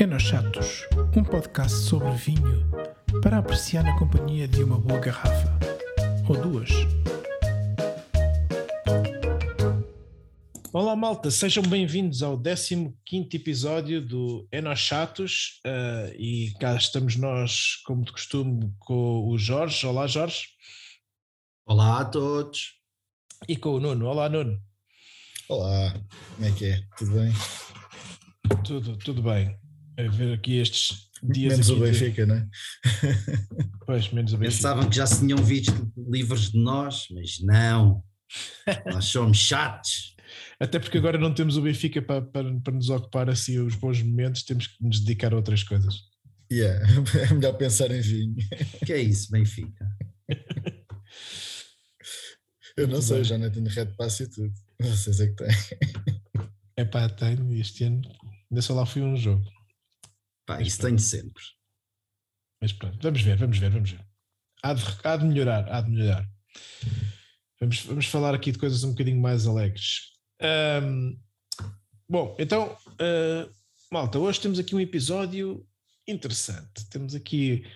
Enos Chatos, um podcast sobre vinho para apreciar na companhia de uma boa garrafa ou duas. Olá malta, sejam bem-vindos ao 15 episódio do Enos Chatos uh, e cá estamos nós, como de costume, com o Jorge. Olá Jorge. Olá a todos. E com o Nuno. Olá Nuno. Olá, como é que é? Tudo bem? Tudo, tudo bem. A ver aqui estes dias. Menos aqui o Benfica, de... não é? Pois, menos o Benfica. Pensavam que já se tinham visto livres de nós, mas não. nós somos chatos. Até porque agora não temos o Benfica para, para, para nos ocupar assim os bons momentos, temos que nos dedicar a outras coisas. Yeah, é melhor pensar em vinho. Que é isso, Benfica? Eu não Muito sei, bem. já não tenho red pass e tudo. Vocês é que têm. É pá, tenho. Este ano ainda só lá fui um jogo. Pá, isso tenho sempre. Mas pronto, vamos ver, vamos ver, vamos ver. Há de, há de melhorar, há de melhorar. Vamos, vamos falar aqui de coisas um bocadinho mais alegres. Um, bom, então, uh, malta, hoje temos aqui um episódio interessante. Temos aqui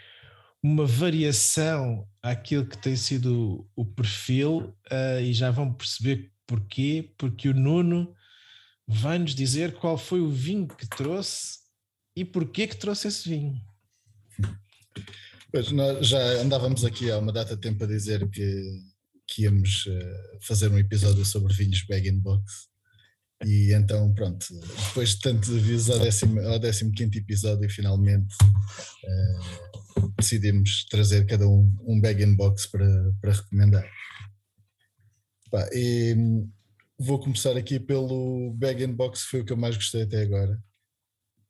uma variação àquilo que tem sido o perfil uh, e já vão perceber porquê, porque o Nuno vai nos dizer qual foi o vinho que trouxe e porquê que trouxe esse vinho. Pois, nós já andávamos aqui há uma data de tempo a dizer que, que íamos uh, fazer um episódio sobre vinhos bag in box e então pronto, depois de tanto aviso ao 15 quinto episódio finalmente uh, decidimos trazer cada um um bag in box para, para recomendar. Pá, e, vou começar aqui pelo bag in box que foi o que eu mais gostei até agora.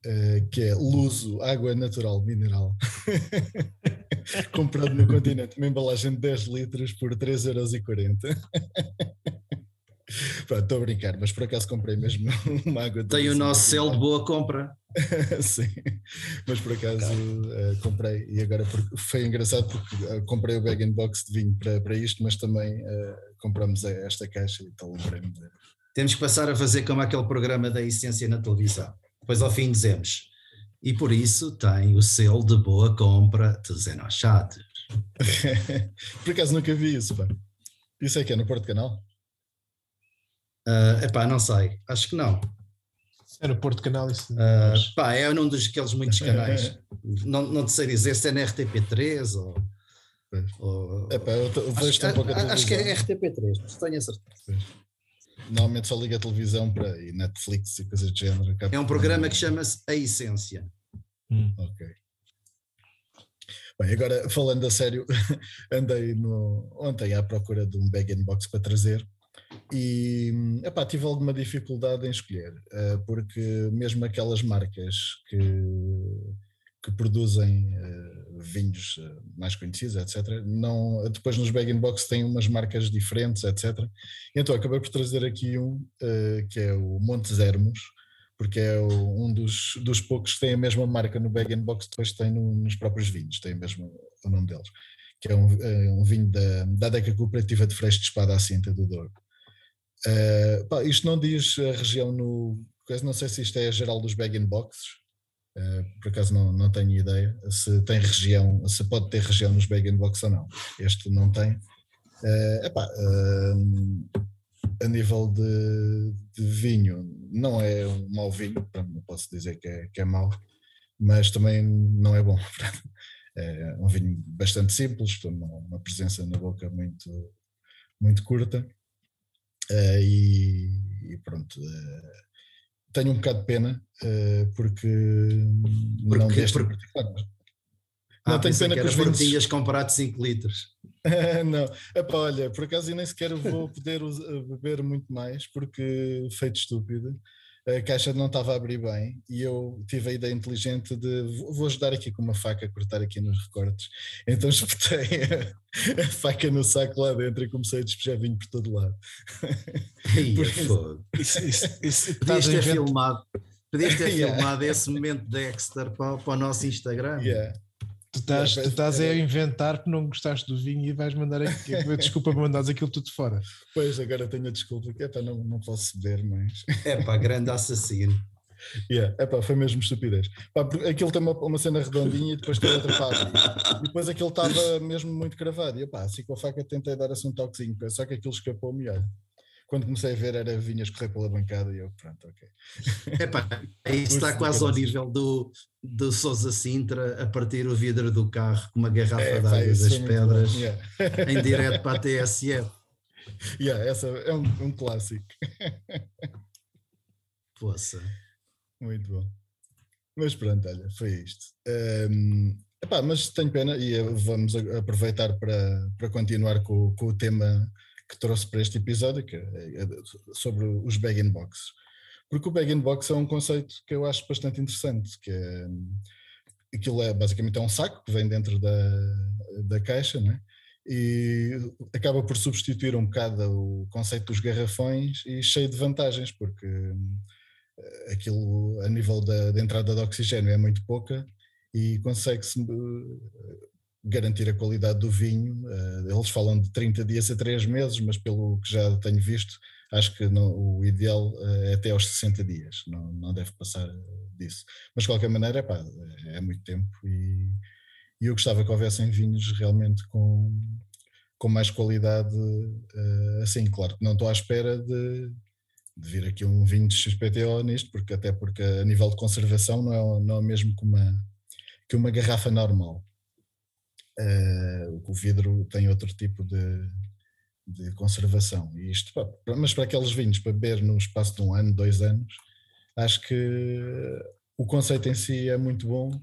Uh, que é Luso, água natural mineral. Comprado no continente, uma embalagem de 10 litros por 3,40€. Estou a brincar, mas por acaso comprei mesmo uma água. Tem o nosso selo de boa compra. Sim, mas por acaso uh, comprei e agora foi engraçado porque uh, comprei o bag in box de vinho para, para isto, mas também uh, compramos esta caixa e então lembrei-me de... Temos que passar a fazer como aquele programa da essência na televisão. Depois ao fim dizemos, e por isso tem o selo de boa compra de Zenochatos. por acaso nunca vi isso, pá. Isso é que é no Porto Canal? Uh, epá, não sei, acho que não. É no Porto Canal isso. Uh, pá, é um dos aqueles muitos canais. não, não te sei dizer se é na RTP3 ou. ou Epá, eu, eu acho, a, acho que é RTP3, mas tenho a certeza. Normalmente só liga a televisão para e Netflix e coisas do género. É um programa que chama-se A Essência. Hum. Ok. Bem, agora falando a sério, andei no, ontem à procura de um bag in box para trazer e epá, tive alguma dificuldade em escolher, eh, porque mesmo aquelas marcas que, que produzem eh, vinhos eh, mais conhecidos, etc., não, depois nos bag box têm umas marcas diferentes, etc. Então acabei por trazer aqui um que é o Montes Hermos, porque é um dos, dos poucos que tem a mesma marca no bag box, depois tem no, nos próprios vinhos, tem mesmo o nome deles, que é um, um vinho da, da Deca Cooperativa de Freixo de Espada à Cinta do Douro. Uh, pá, isto não diz a região no. Não sei se isto é geral dos bag boxes, uh, por acaso não, não tenho ideia se tem região, se pode ter região nos bag box ou não. Este não tem. Uh, epá, uh, a nível de, de, vinho, não é um mau vinho, não posso dizer que é, que é mau, mas também não é bom. É um vinho bastante simples, uma, presença na boca muito, muito curta. E, e, pronto. Tenho um bocado de pena uh, porque, porque não deste porque... Ah, não tenho pena que, que os vinhos... tinhas comprado 5 litros. não, Epá, olha, por acaso eu nem sequer vou poder beber muito mais porque feito estúpido a caixa não estava a abrir bem e eu tive a ideia inteligente de vou ajudar aqui com uma faca a cortar aqui nos recortes. Então espetei a, a faca no saco lá dentro e comecei a despejar vinho por todo lado. Porque, isso, isso, isso, podias ter filmado, podias ter yeah. filmado esse momento Dexter para, para o nosso Instagram. Yeah. Tu estás, tu estás a inventar porque não gostaste do vinho e vais mandar aqui, desculpa para mandares aquilo tudo fora. Pois, agora tenho a desculpa que é para não, não posso beber mais. É para grande assassino. Yeah, epá, foi mesmo estupidez. Pá, aquilo tem uma, uma cena redondinha e depois tem outra para E depois aquilo estava mesmo muito cravado. E pá, assim com a faca tentei dar assim um toquezinho, só que aquilo escapou-me. Olha, quando comecei a ver era vinhas correr pela bancada e eu, pronto, ok. Epá, isso está quase ao nível do, do Sousa Sintra a partir o vidro do carro com uma garrafa é, d'água das pedras yeah. em direto para a TSF. Yeah, essa é um, um clássico. Poça. Muito bom. Mas pronto, olha, foi isto. Um, epá, mas tenho pena e vamos aproveitar para, para continuar com, com o tema que trouxe para este episódio, que é, é sobre os bag boxes. Porque o bag box é um conceito que eu acho bastante interessante, que é, aquilo é basicamente é um saco que vem dentro da, da caixa, né? e acaba por substituir um bocado o conceito dos garrafões e cheio de vantagens, porque eh, aquilo a nível da, da entrada de oxigênio é muito pouca e consegue-se eh, garantir a qualidade do vinho. Eh, eles falam de 30 dias a 3 meses, mas pelo que já tenho visto, acho que não, o ideal eh, é até aos 60 dias, não, não deve passar disso. Mas de qualquer maneira, é muito tempo e, e eu gostava que houvessem vinhos realmente com, com mais qualidade eh, assim. Claro que não estou à espera de, de vir aqui um vinho de XPTO nisto, porque até porque a nível de conservação não é, não é mesmo que uma, que uma garrafa normal. Uh, o vidro tem outro tipo de, de conservação. E isto, mas para aqueles vinhos, para beber no espaço de um ano, dois anos, acho que o conceito em si é muito bom.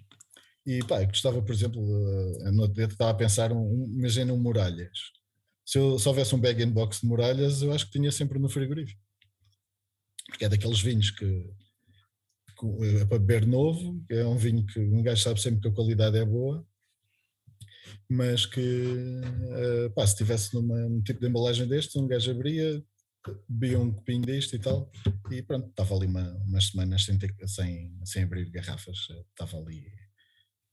E pá, gostava, por exemplo, no outro estava a pensar, um, imagina um Muralhas. Se, eu, se houvesse um bag in box de Muralhas, eu acho que tinha sempre no frigorífico. Porque é daqueles vinhos que, que é para beber novo, é um vinho que um gajo sabe sempre que a qualidade é boa mas que uh, pá, se estivesse num tipo de embalagem deste, um gajo abria, bebia um copinho disto e tal, e pronto, estava ali uma, umas semanas sem, sem, sem abrir garrafas, estava ali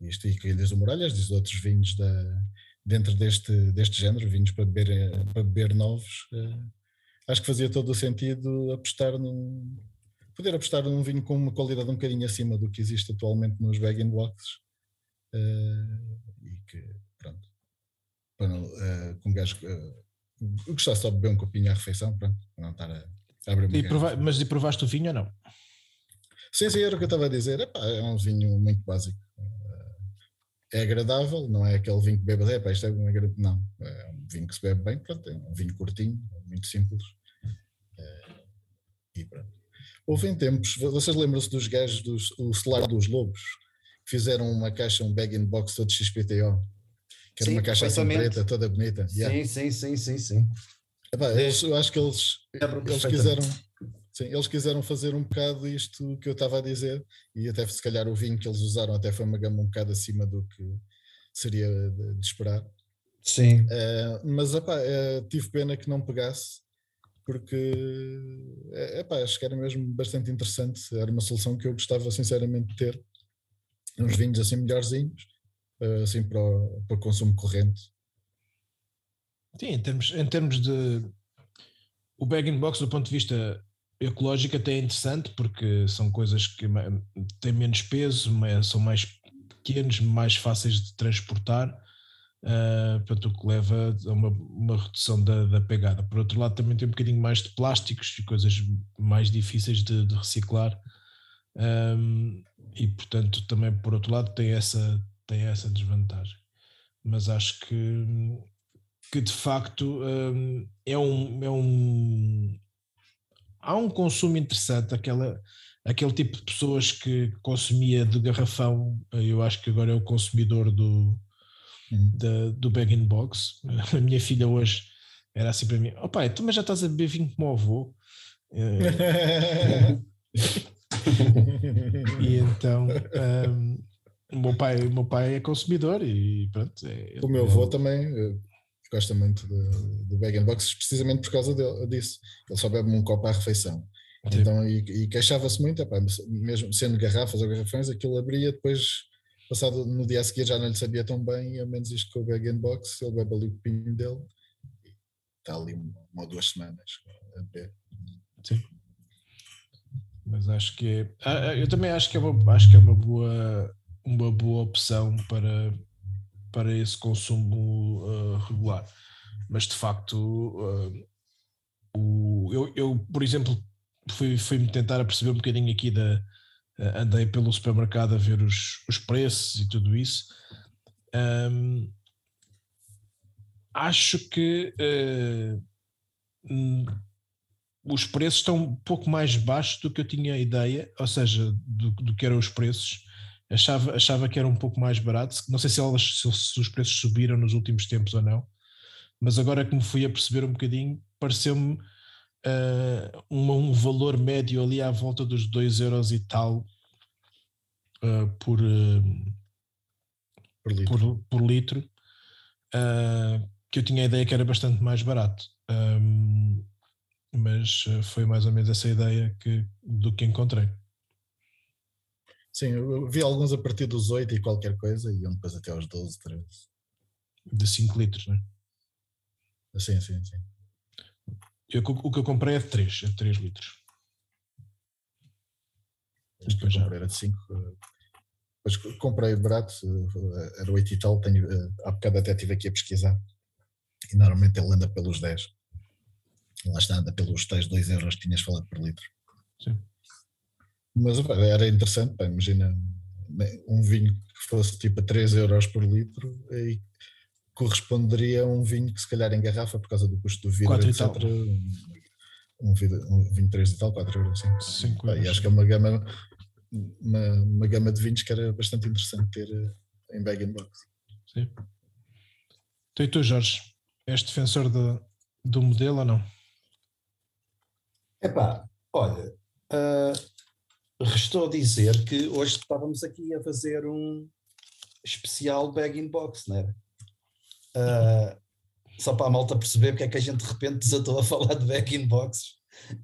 isto. E desde o Muralhas, diz outros vinhos da, dentro deste, deste género, vinhos para beber, para beber novos, uh, acho que fazia todo o sentido apostar num poder apostar num vinho com uma qualidade um bocadinho acima do que existe atualmente nos bag and boxes uh, e que para uh, com um gajo uh, gostasse só de beber um copinho à refeição, pronto, para não estar a, a abrir e prova Mas e provaste o vinho ou não? Sim, sim, era o que eu estava a dizer. Epá, é um vinho muito básico. É agradável, não é aquele vinho que bebas, é, pá, isto é um Não, é um vinho que se bebe bem, pronto, é um vinho curtinho, muito simples. E pronto. Houve em tempos, vocês lembram-se dos gajos do Celular dos Lobos, que fizeram uma caixa, um bag in box todo XPTO, que era sim, uma caixa assim preta, toda bonita. Sim, yeah. sim, sim, sim, sim. Epá, eles, eu acho que eles, eles quiseram sim, eles quiseram fazer um bocado isto que eu estava a dizer e até se calhar o vinho que eles usaram até foi uma gama um bocado acima do que seria de, de esperar. Sim. Uh, mas epá, uh, tive pena que não pegasse porque eh, epá, acho que era mesmo bastante interessante, era uma solução que eu gostava sinceramente de ter, uns vinhos assim melhorzinhos assim para o, para o consumo corrente. Sim, em termos, em termos de o bag in box do ponto de vista ecológico até é interessante porque são coisas que têm menos peso, são mais pequenos, mais fáceis de transportar, uh, portanto, o que leva a uma, uma redução da, da, pegada. Por outro lado, também tem um bocadinho mais de plásticos e coisas mais difíceis de, de reciclar. Um, e portanto, também por outro lado, tem essa, tem essa desvantagem. Mas acho que, que de facto um, é, um, é um. Há um consumo interessante, aquela, aquele tipo de pessoas que consumia de garrafão, eu acho que agora é o consumidor do, uhum. da, do bag in box. A minha filha hoje era assim para mim: ó oh, pai, tu mas já estás a beber vinho como o avô. e então um, o meu pai, o meu pai é consumidor e pronto. É, o meu avô é... também eh, gosta muito de, de bag boxes precisamente por causa de, disso. Ele só bebe um copo à refeição. Sim. Então, e, e queixava-se muito, epá, mesmo sendo garrafas ou garrafões, aquilo abria depois, passado no dia a seguir já não lhe sabia tão bem, e ao menos isto com o bag box, ele bebe ali o pinho dele e está ali uma, uma ou duas semanas a beber. Sim. mas acho que é, ah, ah, eu também acho que é uma, acho que é uma boa, uma boa opção para, para esse consumo uh, regular. Mas de facto, uh, o, eu, eu, por exemplo, fui, fui-me tentar perceber um bocadinho aqui da. Uh, andei pelo supermercado a ver os, os preços e tudo isso. Um, acho que os preços estão um pouco mais baixos do que eu tinha ideia, ou seja, do, do que eram os preços. Achava, achava que era um pouco mais barato. Não sei se, elas, se, os preços subiram nos últimos tempos ou não, mas agora que me fui a perceber um bocadinho, pareceu-me uh, um, um, valor médio ali à volta dos 2 euros e tal uh, por, uh, por litro, por, por litro que eu tinha a ideia que era bastante mais barato. Um, mas foi mais ou menos essa ideia que, do que encontrei. Sim, eu vi alguns a partir dos 8 e qualquer coisa, e iam depois até aos 12, 13. De 5 litros, não é? Sim, sim, sim. Eu, o que eu comprei é de 3, é de 3 litros. Este que eu comprei era de 5. Depois comprei barato, eh, era 8 e tal. Tenho, eh, há bocado até estive aqui a pesquisar. E normalmente ele anda pelos 10. Lá está, anda pelos tais 2 euros que tinhas falado por litro. Sim. Mas era interessante, pá, imagina um vinho que fosse tipo a 3 euros por litro e corresponderia a um vinho que se calhar em garrafa por causa do custo do vidro, etc. Um, vidro, um vinho 3 e tal, 4 euros, sim. Sim, pá, e acho que é uma gama, uma, uma gama de vinhos que era bastante interessante ter eh, em bag and box. Sim. Então e tu, Jorge, és defensor de, do modelo ou não? Epá, olha, uh, restou dizer que hoje estávamos aqui a fazer um especial bag-in box, não era? Uh, só para a malta perceber porque é que a gente de repente desatou a falar de bag-in boxes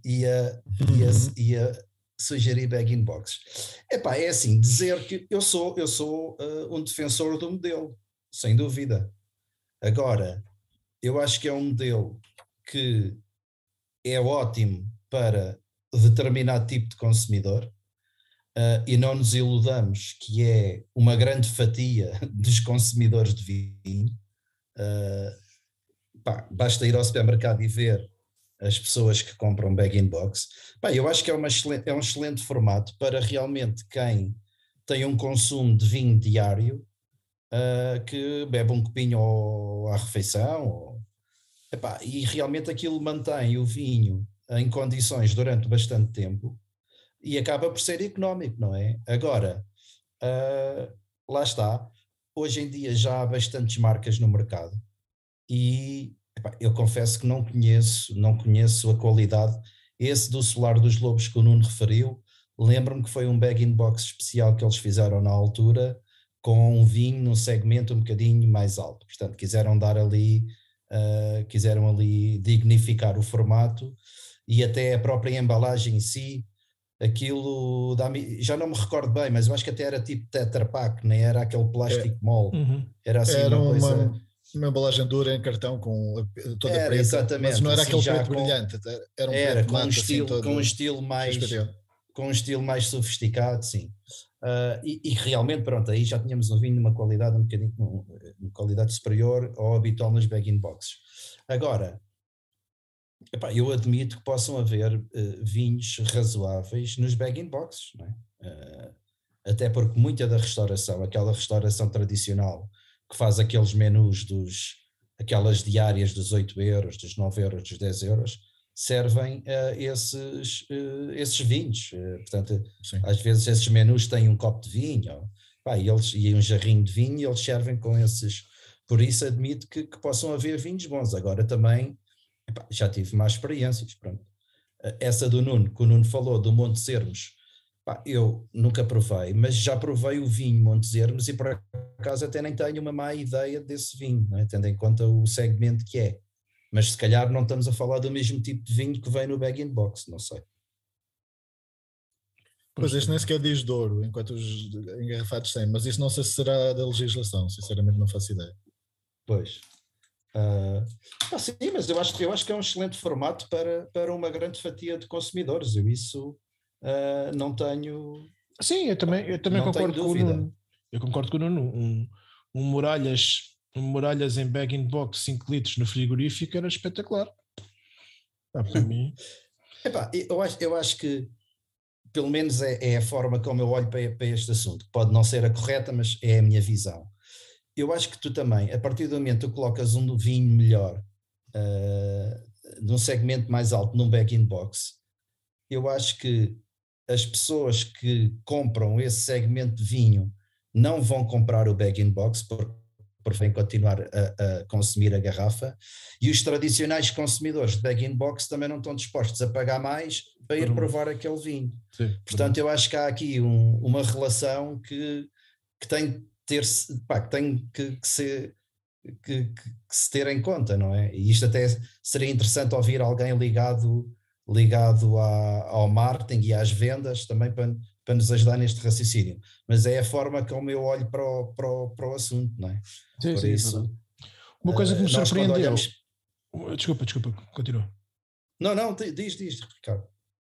e a, e, a, uhum. e a sugerir bag-in boxes. Epá, é assim, dizer que eu sou, eu sou uh, um defensor do modelo, sem dúvida. Agora, eu acho que é um modelo que é ótimo para determinado tipo de consumidor, Uh, e não nos iludamos que é uma grande fatia dos consumidores de vinho. Uh, pá, basta ir ao supermercado e ver as pessoas que compram bag-in-box. Eu acho que é, uma é um excelente formato para realmente quem tem um consumo de vinho diário, uh, que bebe um copinho ao, à refeição, ou, epá, e realmente aquilo mantém o vinho em condições durante bastante tempo e acaba por ser económico, não é? Agora, uh, lá está, hoje em dia já há bastantes marcas no mercado e epá, eu confesso que não conheço, não conheço a qualidade. Esse do Solar dos Lobos que o Nuno referiu, lembro-me que foi um bag-in-box especial que eles fizeram na altura com um vinho num segmento um bocadinho mais alto. Portanto, quiseram dar ali, uh, quiseram ali dignificar o formato e até a própria embalagem em si aquilo já não me recordo bem, mas eu acho que até era tipo Tetra Pak, nem era aquele plástico é. mole. Uhum. Era assim era uma, coisa... uma, embalagem dura em cartão com toda era, preta, exatamente, mas não era assim, aquele preto com, brilhante, era um era, com um assim, estilo, assim, com um estilo mais com um estilo mais sofisticado, sim. Uh, e, e, realmente, pronto, aí já tínhamos um vinho de uma qualidade um bocadinho, uma qualidade superior ao habitual nas bag-in boxes. Agora, Epá, eu admito que possam haver uh, vinhos razoáveis nos bag-in boxes, é? uh, até porque muita da restauração, aquela restauração tradicional que faz aqueles menus dos aquelas diárias dos 8 euros, dos 9 euros, dos 10 euros, servem uh, esses, uh, esses vinhos. Uh, portanto, Sim. às vezes esses menus têm um copo de vinho pá, e, eles, e um jarrinho de vinho e eles servem com esses. Por isso admito que, que possam haver vinhos bons. Agora também Epá, já tive mais experiências, pronto. Essa do Nuno, que o Nuno falou, do Monte Sermos, eu nunca provei, mas já provei o vinho Monte Sermos e por acaso até nem tenho uma má ideia desse vinho, é? tendo em conta o segmento que é. Mas se calhar não estamos a falar do mesmo tipo de vinho que vem no bag-in-box, não sei. Pois este nem sequer diz Douro, enquanto os engarrafados têm, mas isso não sei se será da legislação, sinceramente não faço ideia. Pois. Uh, ah, sim, mas eu acho, eu acho que é um excelente formato para, para uma grande fatia de consumidores. Eu isso uh, não tenho. Sim, eu também, eu também concordo com o Nuno. Eu concordo com o Nuno. Um, um muralhas, um muralhas em bag in box 5 litros no frigorífico era espetacular. Ah, para mim. Epá, eu, acho, eu acho que pelo menos é, é, a forma como eu olho para, para este assunto. Pode não ser a correta, mas é a minha visão. Eu acho que tu também, a partir do momento que tu colocas um vinho melhor uh, num segmento mais alto, num bag-in box, eu acho que as pessoas que compram esse segmento de vinho não vão comprar o bag-in box porque preferem continuar a, a, consumir a garrafa. E os tradicionais consumidores de bag-in box também não estão dispostos a pagar mais para ir provar aquele vinho. Sim, Portanto, eu acho que há aqui um, uma relação que, que tem, ter, pá, que, tem que, que ser que, que, se ter em conta, não é? E isto até seria interessante ouvir alguém ligado, ligado à, ao marketing e às vendas também para, para nos ajudar neste raciocínio. Mas é a forma como eu olho para o, para o, para o assunto, não é? Sim, Por sim, isso, Uma coisa que me uh, surpreendeu. Olhamos... Desculpa, desculpa, continua. Não, não, diz, diz, Ricardo.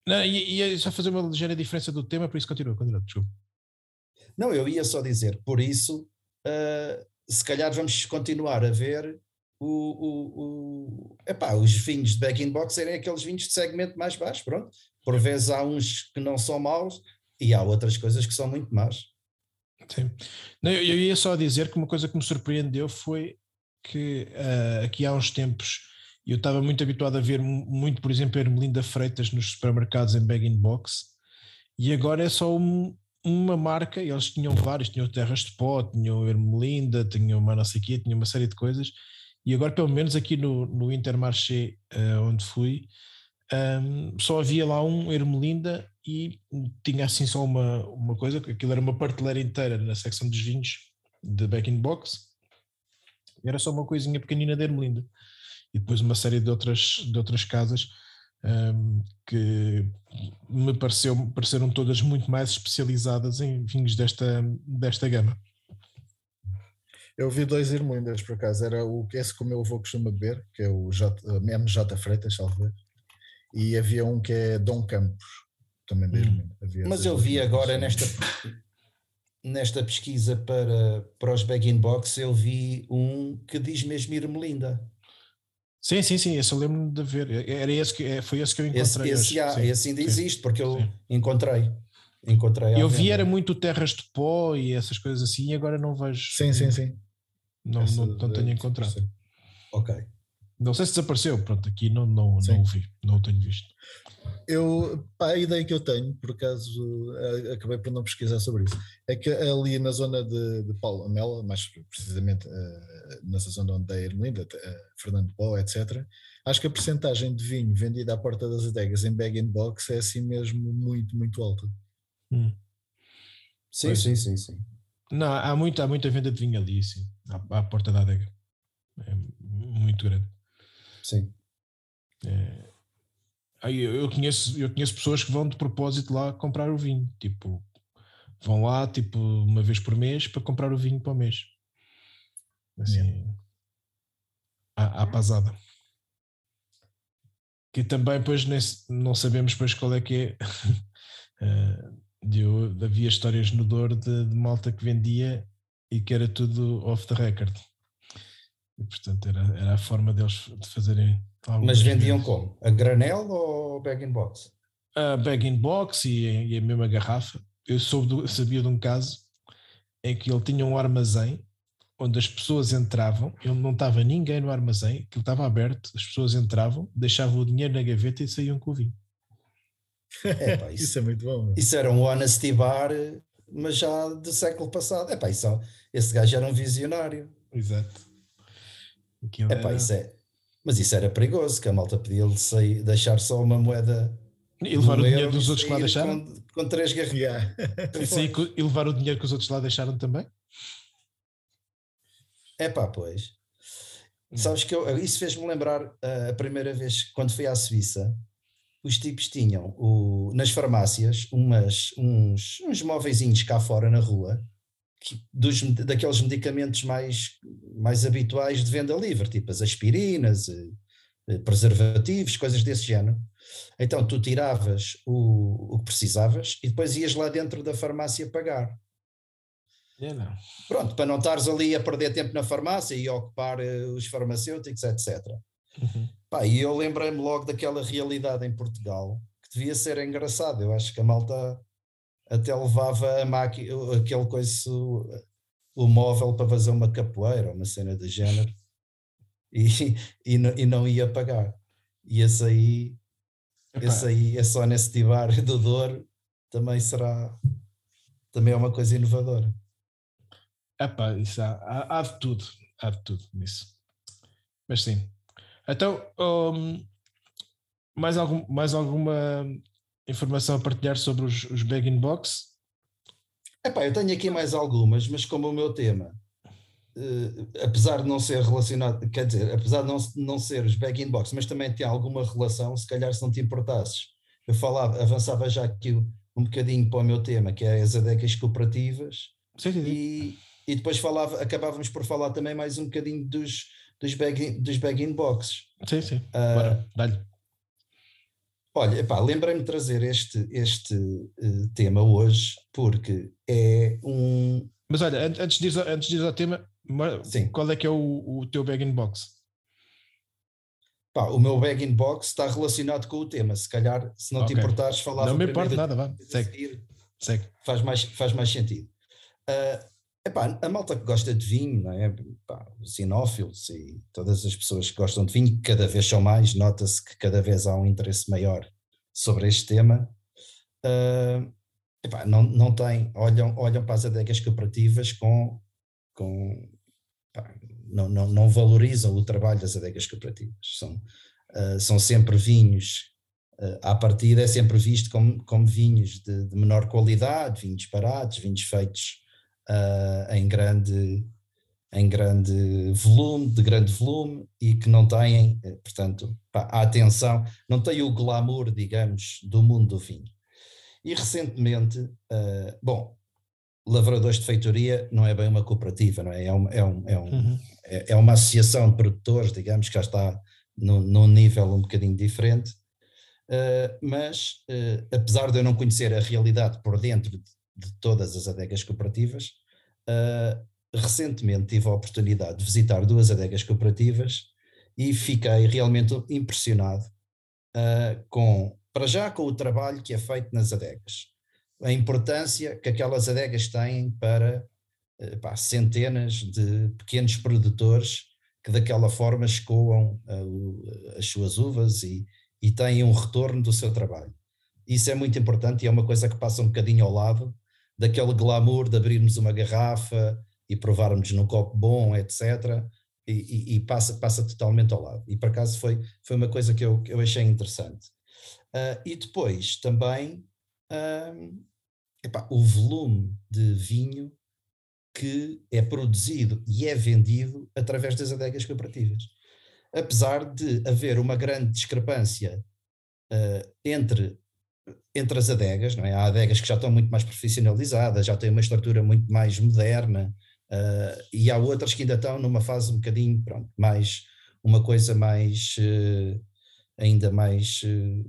Não, ia só fazer uma ligeira diferença do tema, por isso continua, continua, desculpa. Não, eu ia só dizer, por isso, uh, se calhar vamos continuar a ver o, o, o, epá, os vinhos de back-in box serem aqueles vinhos de segmento mais baixo, pronto. Por vezes há uns que não são maus e há outras coisas que são muito más. Sim. Não, eu ia só dizer que uma coisa que me surpreendeu foi que uh, aqui há uns tempos eu estava muito habituado a ver muito, por exemplo, Ermelinda Freitas nos supermercados em bag-in-box e agora é só um, uma marca, e eles tinham vários, tinham Terras de Pó, tinham Ermelinda, tinham uma não sei quê, tinham uma série de coisas, e agora pelo menos aqui no, no Intermarché uh, onde fui, um, só havia lá um Ermelinda e tinha assim só uma, uma coisa, aquilo era uma prateleira inteira na secção dos vinhos de back-in-box, era só uma coisinha pequenina de Ermelinda e depois uma série de outras, de outras casas um, que me pareceu, pareceram todas muito mais especializadas em vinhos desta, desta gama. Eu vi dois irmãos por acaso, era o esse que o meu avô costuma beber, que é o J, MJ Freitas, salvo e havia um que é Dom Campos, também da hum. Mas eu vi agora nesta, nesta pesquisa para, para os bag-in box, eu vi um que diz mesmo Irmelinda. Sim, sim, sim, esse eu lembro de ver. Era esse que, é, foi esse que eu encontrei. Esse, esse, há, esse ainda sim. existe, porque eu sim. encontrei. encontrei eu vi era muito terras de pó e essas coisas assim, e agora não vejo. Sim, sim, sim. Não, não, não tenho encontrado. Ok. Não sei se desapareceu, pronto, aqui não, não, não o vi, não o tenho visto. Eu, pá, a ideia que eu tenho, por acaso acabei por não pesquisar sobre isso, é que ali na zona de, de Paulo Amela, mais precisamente uh, nessa zona onde é Ermelinda, uh, Fernando Pó, etc., acho que a percentagem de vinho vendida à porta das adegas em bag and box é assim mesmo muito, muito alta. Hum. Sim, pois. sim, sim, sim. Não, há muita, há muita venda de vinho ali, sim, à, à porta da adega. É muito grande. Sim. É, aí eu conheço, eu conheço pessoas que vão de propósito lá comprar o vinho. Tipo, vão lá tipo uma vez por mês para comprar o vinho para o mês. Assim, à, à pasada. Que também, pois, nesse, não sabemos depois qual é que é. uh, havia histórias no Douro de, de malta que vendia e que era tudo off the record. E, portanto, era, era a forma deles de fazerem. Mas vendiam vezes. como? A granel ou bag in box? A bag in box e, e a mesma garrafa. Eu soube, sabia de um caso em que ele tinha um armazém onde as pessoas entravam, ele não estava ninguém no armazém, que ele estava aberto, as pessoas entravam, deixavam o dinheiro na gaveta e saíam com o vinho. É, pá, isso, isso, é muito bom. Isso era um honesty bar, mas já do século passado. É, pá, isso, esse gajo era um visionário. Exato. É pá, isso é. Mas isso era perigoso, que a malta podia sair, deixar só uma moeda. E levar o dinheiro dos outros que lá deixaram? Com, com três garrafas. e, e levar o dinheiro que os outros lá deixaram também? É pá, pois. Hum. Sabes que eu, isso fez-me lembrar uh, a primeira vez quando fui à Suíça. Os tipos tinham o, nas farmácias umas, uns, uns móveis cá fora na rua dos, daqueles medicamentos mais, mais habituais de venda livre, tipo as aspirinas, eh, eh, preservativos, coisas desse género. Então tu tiravas o, o que precisavas e depois ias lá dentro da farmácia pagar. É. Pronto, para não estares ali a perder tempo na farmácia e ocupar uh, os farmacêuticos, etc. Uhum. Pá, e eu lembrei-me logo daquela realidade em Portugal que devia ser engraçado. Eu acho que a malta até levava a máquina, aquele coisa, o, móvel para fazer uma capoeira, uma cena de género, e, e, não, e não ia pagar. E esse aí, Epá. esse aí, esse Honesty Bar do Douro também será, também é uma coisa inovadora. Epá, isso há, há, há de tudo, há de tudo nisso. Mas sim. Então, hum, mais, algum, mais alguma informação a partilhar sobre os, os bag-in box? Epá, eu tenho aqui mais algumas, mas como o meu tema, eh, apesar de não ser relacionado, quer dizer, apesar de não, não ser os bag-in box, mas também tem alguma relação, se calhar se não te importasses, eu falava, avançava já aqui um, bocadinho para o meu tema, que é as adecas cooperativas, Sim, sim, e, e depois falava, acabávamos por falar também mais um bocadinho dos, dos bag-in dos bag boxes. sim, sim. Ah, Bora, dá-lhe. Olha, lembrei-me de trazer este, este eh, tema hoje porque é um. Mas olha, an- antes de antes de ir ao tema, ma- Sim. qual é que é o, o teu bag-in box? Pá, o meu bag in box está relacionado com o tema. Se calhar, se não te Ok. importares, falava Não me importa nada, vá, segue. Segue. faz mais, faz mais sentido. Ah, epá, a malta que gosta de vinho, não é? Pá, os sinófilos e todas as pessoas que gostam de vinho, cada vez são mais, nota-se que cada vez há um interesse maior sobre este tema. Ah, epá, não, não tem, olham, olham para as adegas cooperativas com, com pá, não, não, não valorizam o trabalho das adegas cooperativas. São, ah, são sempre vinhos, uh, à partida é sempre visto como, como vinhos de, de menor qualidade, vinhos parados, vinhos feitos ah, em grande em grande volume, de grande volume e que não têm, eh, portanto, pá, a atenção, não têm o glamour, digamos, do mundo do vinho. E recentemente, ah, bom, Lavradores de Feitoria não é bem uma cooperativa, não é? É, um, é, um, é, um, Uhum. é é uma associação de produtores, digamos, que já está num, num nível um bocadinho diferente, uh, mas uh, apesar de eu não conhecer a realidade por dentro de, todas as adegas cooperativas, uh, recentemente tive a oportunidade de visitar duas adegas cooperativas e fiquei realmente impressionado uh, com, para já, com o trabalho que é feito nas adegas, a importância que aquelas adegas têm para pá, centenas de pequenos produtores que daquela forma escoam uh, as suas uvas e, e têm um retorno do seu trabalho. Isso é muito importante e é uma coisa que passa um bocadinho ao lado daquele glamour de abrirmos uma garrafa e provarmos num copo bom, etc. E, e- e passa, passa totalmente ao lado. E por acaso foi, foi uma coisa que eu, que eu achei interessante. Ah, e depois também ah, epá, o volume de vinho que é produzido e é vendido através das adegas cooperativas. Apesar de haver uma grande discrepância ah, entre, entre as adegas, não é? há adegas que já estão muito mais profissionalizadas, já têm uma estrutura muito mais moderna, ah, e há outras que ainda estão numa fase um bocadinho, pronto, mais, uma coisa mais, eh, ainda mais, eh,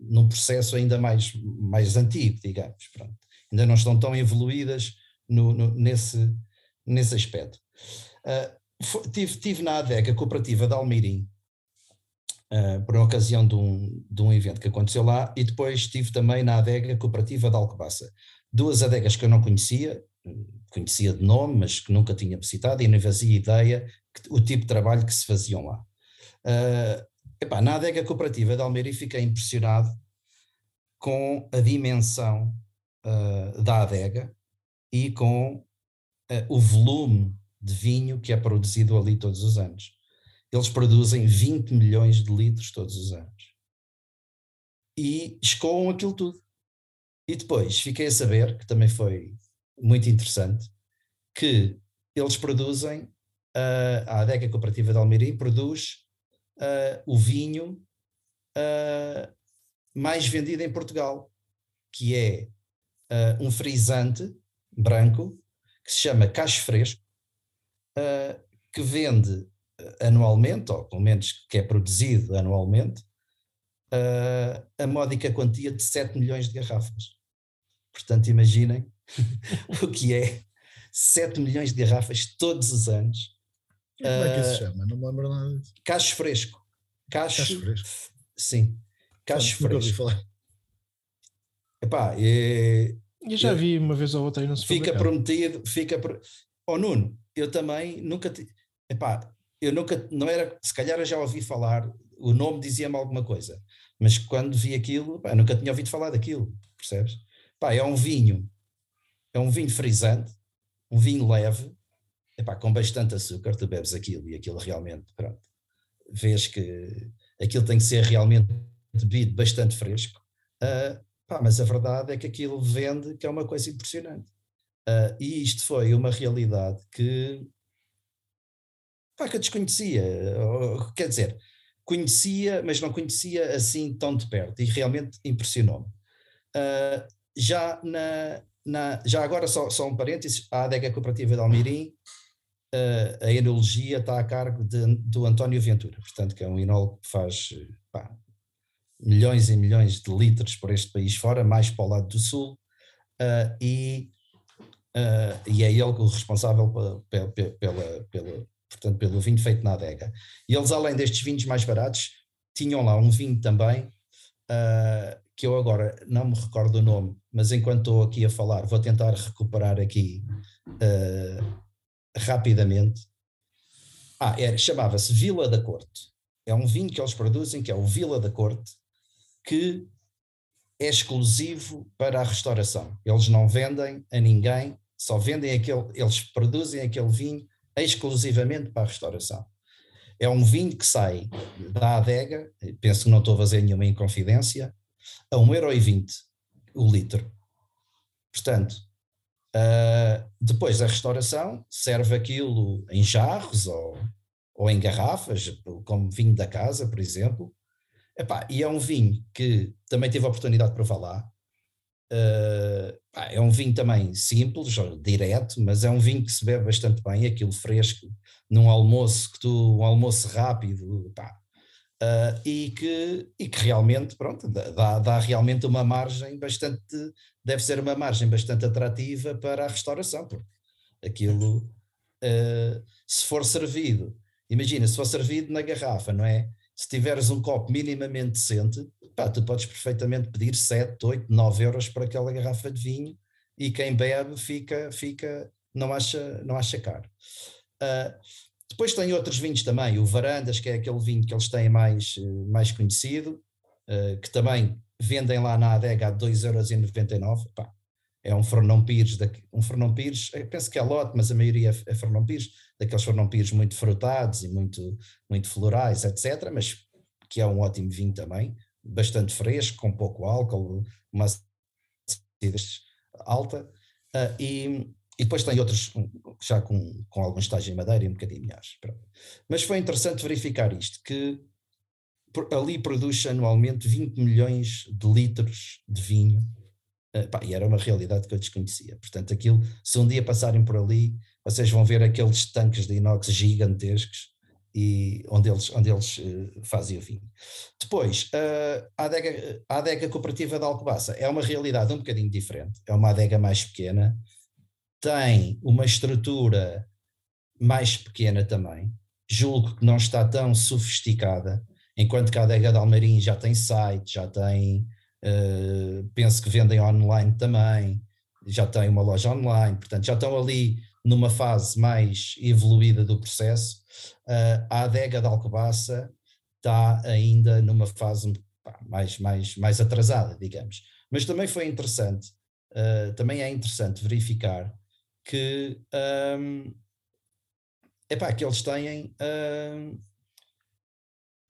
num processo ainda mais, mais antigo, digamos, pronto. Ainda não estão tão evoluídas no, no- nesse, nesse aspecto. Fo- tive, tive na adega cooperativa de Almirim, ah, por ocasião de um, de um evento que aconteceu lá, e depois estive também na adega cooperativa de Alcobaça. Duas adegas que eu não conhecia, conhecia de nome, mas que nunca tinha visitado e não fazia ideia que- o tipo de trabalho que se faziam lá. Ah, epá, na adega cooperativa de Almeria fiquei impressionado com a dimensão ah, da adega e com ah, o volume de vinho que é produzido ali todos os anos. Eles produzem 20 milhões de litros todos os anos. E escoam aquilo tudo. E depois fiquei a saber, que também foi muito interessante, que eles produzem, ah, a adega cooperativa de Almerim produz ah, o vinho ah, mais vendido em Portugal, que é um frisante branco que se chama Cacho Fresco, que vende anualmente, ou pelo menos que é produzido anualmente, uh, a módica quantia de 7 milhões de garrafas. Portanto, imaginem o que é 7 milhões de garrafas todos os anos. Como é que isso se chama? Não me lembro nada disso. Cacho fresco. Cacho, Cacho fresco. Sim. Cacho Nunca ouvi fresco. falar. Epá, é, Eu já vi uma vez ou outra aí no fica supermercado. prometido, fica. Pro... Oh Nuno, eu também nunca. Te... Epá, eu nunca. Não era. Se calhar eu já ouvi falar, o nome dizia-me alguma coisa, mas quando vi aquilo, pá, nunca tinha ouvido falar daquilo, percebes? Pá, é um vinho, é um vinho frisante, um vinho leve, com bastante açúcar, tu bebes aquilo e aquilo realmente, pronto, vês que aquilo tem que ser realmente bebido bastante fresco, ah, pá, mas a verdade é que aquilo vende, que é uma coisa impressionante. Ah, e isto foi uma realidade que, pá, que eu desconhecia, quer dizer, conhecia, mas não conhecia assim tão de perto, e realmente impressionou-me. Ah, já na, na- já agora só, só um parênteses, a adega cooperativa de Almirim, eh, a enologia está a cargo de- do António Ventura, portanto que é um enólogo que faz pá, milhões e milhões de litros por este país fora, mais para o lado do sul, eh, e, e é ele o responsável pela, pela, pela- portanto, pelo vinho feito na adega. E eles, além destes vinhos mais baratos, tinham lá um vinho também, ah, que eu agora não me recordo o nome, mas enquanto estou aqui a falar, vou tentar recuperar aqui ah, rapidamente. Ah, chamava-se Vila da Corte. É um vinho que eles produzem, que é o Vila da Corte, que é exclusivo para a restauração. Eles não vendem a ninguém, só vendem aquele, eles produzem aquele vinho exclusivamente para a restauração. É um vinho que sai da adega, penso que não estou a fazer nenhuma inconfidência, a 1,20€ o litro. Portanto, ah, depois da restauração, serve aquilo em jarros ou, ou em garrafas, como vinho da casa, por exemplo. Epá, e é um vinho que também tive a oportunidade de provar lá. Pá, é um vinho também simples, direto, mas é um vinho que se bebe bastante bem, aquilo fresco, num almoço que tu, um almoço rápido, pá, ah, e, que, e que realmente, pronto, dá, dá realmente uma margem bastante, deve ser uma margem bastante atrativa para a restauração, porque aquilo, ah, se for servido, imagina, se for servido na garrafa, não é? Se tiveres um copo minimamente decente, pá, tu podes perfeitamente pedir 7, 8, 9 euros por aquela garrafa de vinho e quem bebe fica, fica não, acha, não acha caro. Ah, depois tem outros vinhos também, o Varandas, que é aquele vinho que eles têm mais, eh, mais conhecido, eh, que também vendem lá na adega a 2,99€. Pá, é um Fernão Pires, daqui- um Fernão Pires, eu penso que é lote, mas a maioria é é Fernão Pires, daqueles Fernão Pires muito frutados e muito, muito florais, etc., mas que é um ótimo vinho também, bastante fresco, com pouco álcool, uma acidez alta, ah, e, e depois tem outros já com, com algum estágio em madeira e um bocadinho melhores. Mas foi interessante verificar isto, que ali produz anualmente 20 milhões de litros de vinho, ah, pá, e era uma realidade que eu desconhecia. Portanto, aquilo, se um dia passarem por ali, vocês vão ver aqueles tanques de inox gigantescos e onde eles, onde eles eh, fazem o vinho. Depois, eh, a, adega, a adega cooperativa de Alcobaça é uma realidade um bocadinho diferente, é uma adega mais pequena, tem uma estrutura mais pequena também, julgo que não está tão sofisticada, enquanto que a adega de Almarim já tem site, já tem, eh, penso que vendem online também, já tem uma loja online, portanto já estão ali numa fase mais evoluída do processo. Uh, a adega de Alcobaça está ainda numa fase pá, mais, mais, mais atrasada, digamos. Mas também foi interessante, uh, também é interessante verificar que, um, epá, que eles têm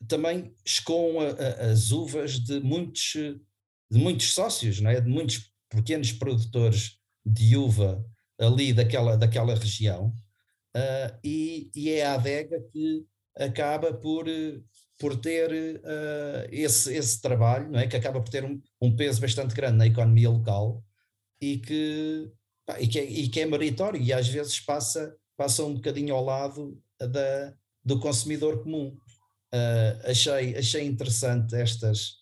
também escoam a- a- as uvas de muitos, de muitos sócios, não é? de muitos pequenos produtores de uva ali daquela, daquela região, ah, e, e é a adega que acaba por, por ter ah, esse, esse trabalho, não é? que acaba por ter um, um peso bastante grande na economia local e que, pá, e que, é, e que é meritório e às vezes passa, passa um bocadinho ao lado da, do consumidor comum. Uh, achei, achei interessante estas,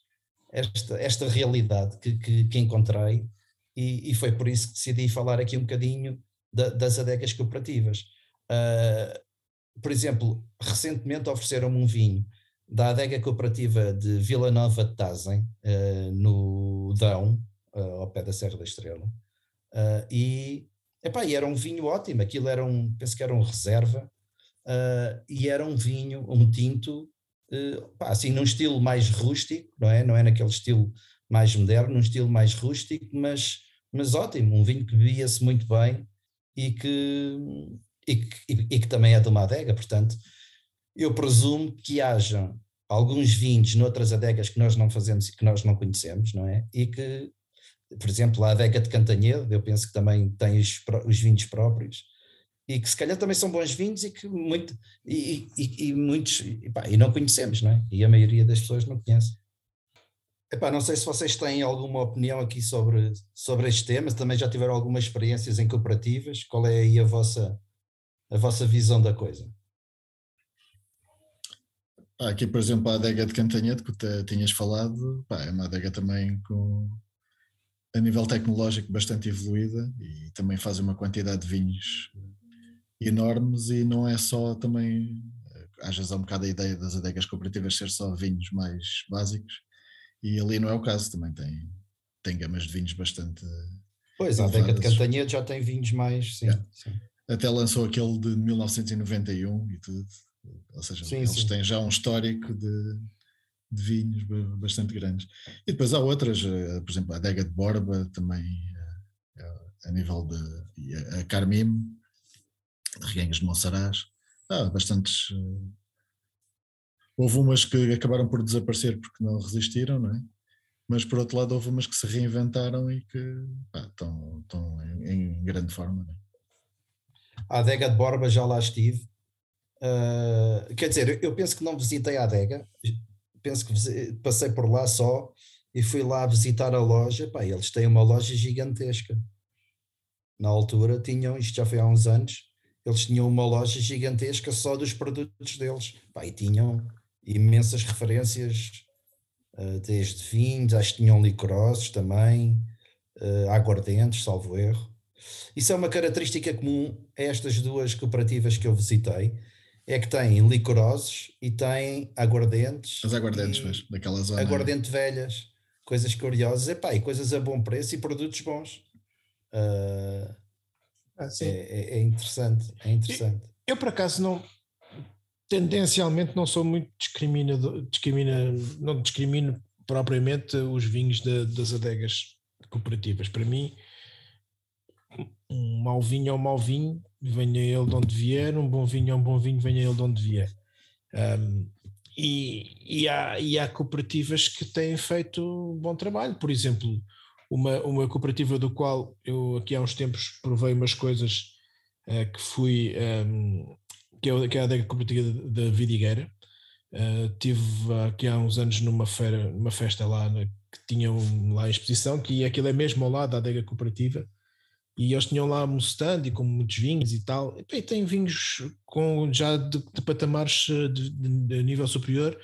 esta, esta realidade que, que, que encontrei e, e, foi por isso que decidi falar aqui um bocadinho da, das adegas cooperativas. Uh, por exemplo, recentemente ofereceram-me um vinho da adega cooperativa de Vila Nova de Tazem, uh, no Dão, uh, ao pé da Serra da Estrela, e, epá, e era um vinho ótimo, aquilo era um, penso que era um reserva, e era um vinho, um tinto, pá, assim num estilo mais rústico, não é? Não é naquele estilo mais moderno, num estilo mais rústico, mas, mas ótimo, um vinho que bebia-se muito bem e que, e que, e que também é de uma adega, portanto, eu presumo que haja alguns vinhos noutras adegas que nós não fazemos e que nós não conhecemos, não é? E que, por exemplo, a adega de Cantanhedo, eu penso que também tem os, os vinhos próprios, e que se calhar também são bons vinhos e que muito, e, e, e muitos, e, pá, e, não conhecemos, não é? E a maioria das pessoas não conhece. Epá, não sei se vocês têm alguma opinião aqui sobre, sobre este tema, também já tiveram algumas experiências em cooperativas, qual é aí a vossa, a vossa visão da coisa? aqui, por exemplo, a adega de Cantanhete, que tu tinhas falado, pá, é uma adega também com, a nível tecnológico bastante evoluída e também faz uma quantidade de vinhos enormes e não é só também, às vezes há um bocado a ideia das adegas cooperativas ser só vinhos mais básicos, e ali não é o caso, também tem, tem gamas de vinhos bastante. Pois, a década de Cantanhede já tem vinhos mais, sim, yeah. sim, Até lançou aquele de 1991 e tudo. Ou seja, sim, eles sim. têm já um histórico de, de, vinhos bastante grandes. E depois há outras, eh, por exemplo, a adega de Borba também, eh, eh, a nível de. a Carmim, de Reguenhas de Monsaraz. Há bastantes Houve umas que acabaram por desaparecer porque não resistiram, não é? Mas por outro lado houve umas que se reinventaram e que pá, estão, estão em, em, grande forma. Não é? A adega de Borba já lá estive. Uh, quer dizer, eu penso que não visitei a adega, penso que passei por lá só e fui lá visitar a loja. Pá, eles têm uma loja gigantesca. Na altura tinham, isto já foi há uns anos, eles tinham uma loja gigantesca só dos produtos deles. Pá, e tinham imensas referências, uh, desde vinhos, acho que tinham licorosos também, uh, aguardentes, salvo erro. Isso é uma característica comum a estas duas cooperativas que eu visitei, é que têm licorosos e têm aguardentes. As aguardentes, mas daquela zona. Aguardente velhas, coisas curiosas, epá, e coisas a bom preço e produtos bons. Uh, ah, é, é, é, interessante, é interessante. Eu, eu, por acaso não, tendencialmente não sou muito discriminador, discrimina, não discrimino propriamente os vinhos de, das adegas cooperativas. Para mim, um mau vinho é um mau vinho, venha ele de onde vier, um bom vinho é um bom vinho, venha ele de onde vier. Um, e, e, há, e há cooperativas que têm feito bom trabalho. Por exemplo, uma, uma cooperativa do qual eu aqui há uns tempos provei umas coisas uh, que fui um, que é, que é a adega cooperativa da Vidigueira. Uh, tive aqui há uns anos numa feira, festa lá na, que tinham lá a exposição, que aquilo é mesmo ao lado da adega cooperativa, e eles tinham lá um stand e com muitos vinhos e tal. E, tem vinhos com já de, de patamares de, de, de, nível superior,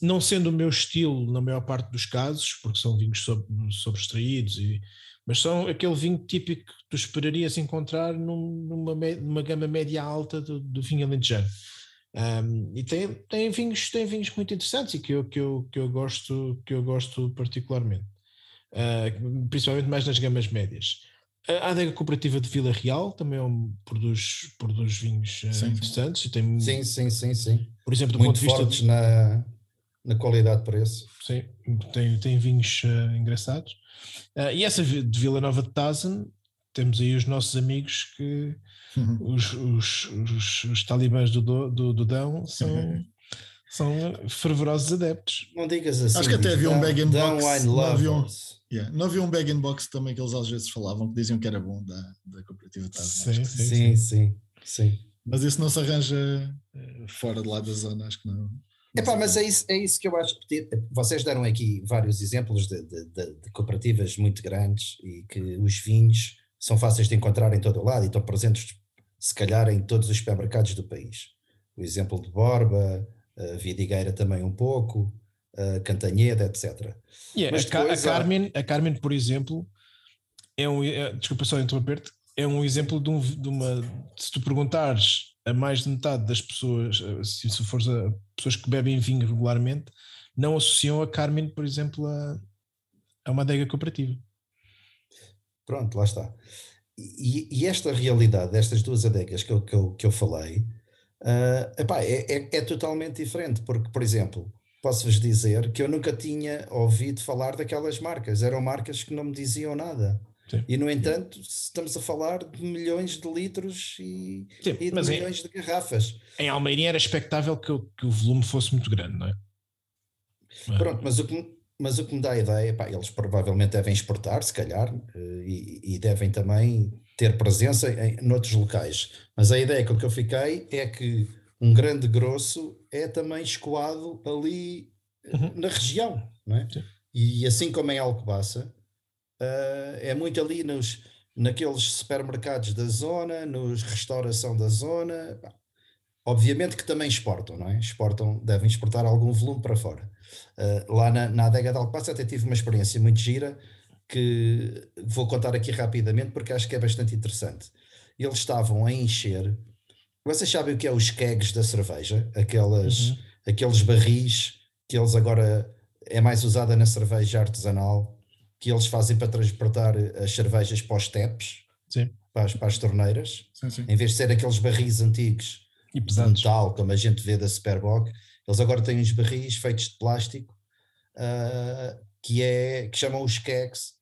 não sendo o meu estilo na maior parte dos casos, porque são vinhos sobre, sobre extraídos e mas são aquele vinho típico que tu esperarias encontrar num, numa, numa gama média alta do, do vinho alentejano. Um, e tem, tem, vinhos, tem vinhos muito interessantes e que eu, que eu, que eu, gosto, que eu gosto particularmente, uh, principalmente mais nas gamas médias. A adega cooperativa de Vila Real também é um, produz, produz vinhos uh, sim, interessantes. Sim. E tem, sim, sim, sim, sim. Por exemplo, do muito ponto de vista. De... Na, na qualidade de preço. Sim, tem, tem vinhos uh, engraçados. Uh, e essa de Vila Nova de Tazen, temos aí os nossos amigos que uhum. os, os, os, os, talibãs do, do, do Dão são, uhum. são fervorosos adeptos. Não digas assim. Acho que até havia um bag box. Não havia um, yeah, não havia um bag box também que eles às vezes falavam que diziam que era bom da, da cooperativa Tazen. Sim, sim, sim, sim, sim. Mas isso não se arranja eh, fora de lá da zona, acho que não. Epá, mas é isso, é isso que eu acho. Vocês deram aqui vários exemplos de, de, de, de, cooperativas muito grandes e que os vinhos são fáceis de encontrar em todo o lado e estão presentes, se calhar, em todos os supermercados do país. o exemplo de Borba, a Vidigueira também um pouco, a Cantanheda, etc. Yeah, Mas depois, a, Carmen, a Carmen, por exemplo, é um. É, desculpa só interromper-te, é um exemplo de, um, de, uma. Se tu perguntares a mais de metade das pessoas, eh, se, se fores a pessoas que bebem vinho regularmente, não associam a Carmen, por exemplo, a, a uma adega cooperativa. Pronto, lá está. E, e, esta realidade destas duas adegas que eu, que eu, que eu falei uh, epá, é, é, é, totalmente diferente, porque, por exemplo, posso-vos dizer que eu nunca tinha ouvido falar daquelas marcas, eram marcas que não me diziam nada. Sim. E, no entanto, estamos a falar de milhões de litros e, Sim, e de milhões em, de garrafas. Em Almeirinha era expectável que, que, o volume fosse muito grande, não é? Pronto, mas o que, mas o que me dá a ideia, pá, eles provavelmente devem exportar, se calhar, eh, e, e devem também ter presença em noutros locais. Mas a ideia com que eu fiquei é que um grande grosso é também escoado ali eh, uhum. na região, não é? Sim. E assim como em Alcobaça, uh, é muito ali nos, naqueles supermercados da zona, nos restauração da zona. Obviamente que também exportam, não é? Exportam, devem exportar algum volume para fora. Uh, lá na, na adega de Alcobaça até tive uma experiência muito gira que vou contar aqui rapidamente porque acho que é bastante interessante. Eles estavam a encher. Vocês sabem o que é os kegs da cerveja? Aquelas, uhum. Aqueles barris que eles agora é mais usada na cerveja artesanal, que eles fazem para transportar as cervejas para os tepes, para as, para as torneiras, sim, sim. em vez de ser aqueles barris antigos e pesados. de metal, como a gente vê da Superboc, eles agora têm uns barris feitos de plástico uh, que, é, que chamam os kegs,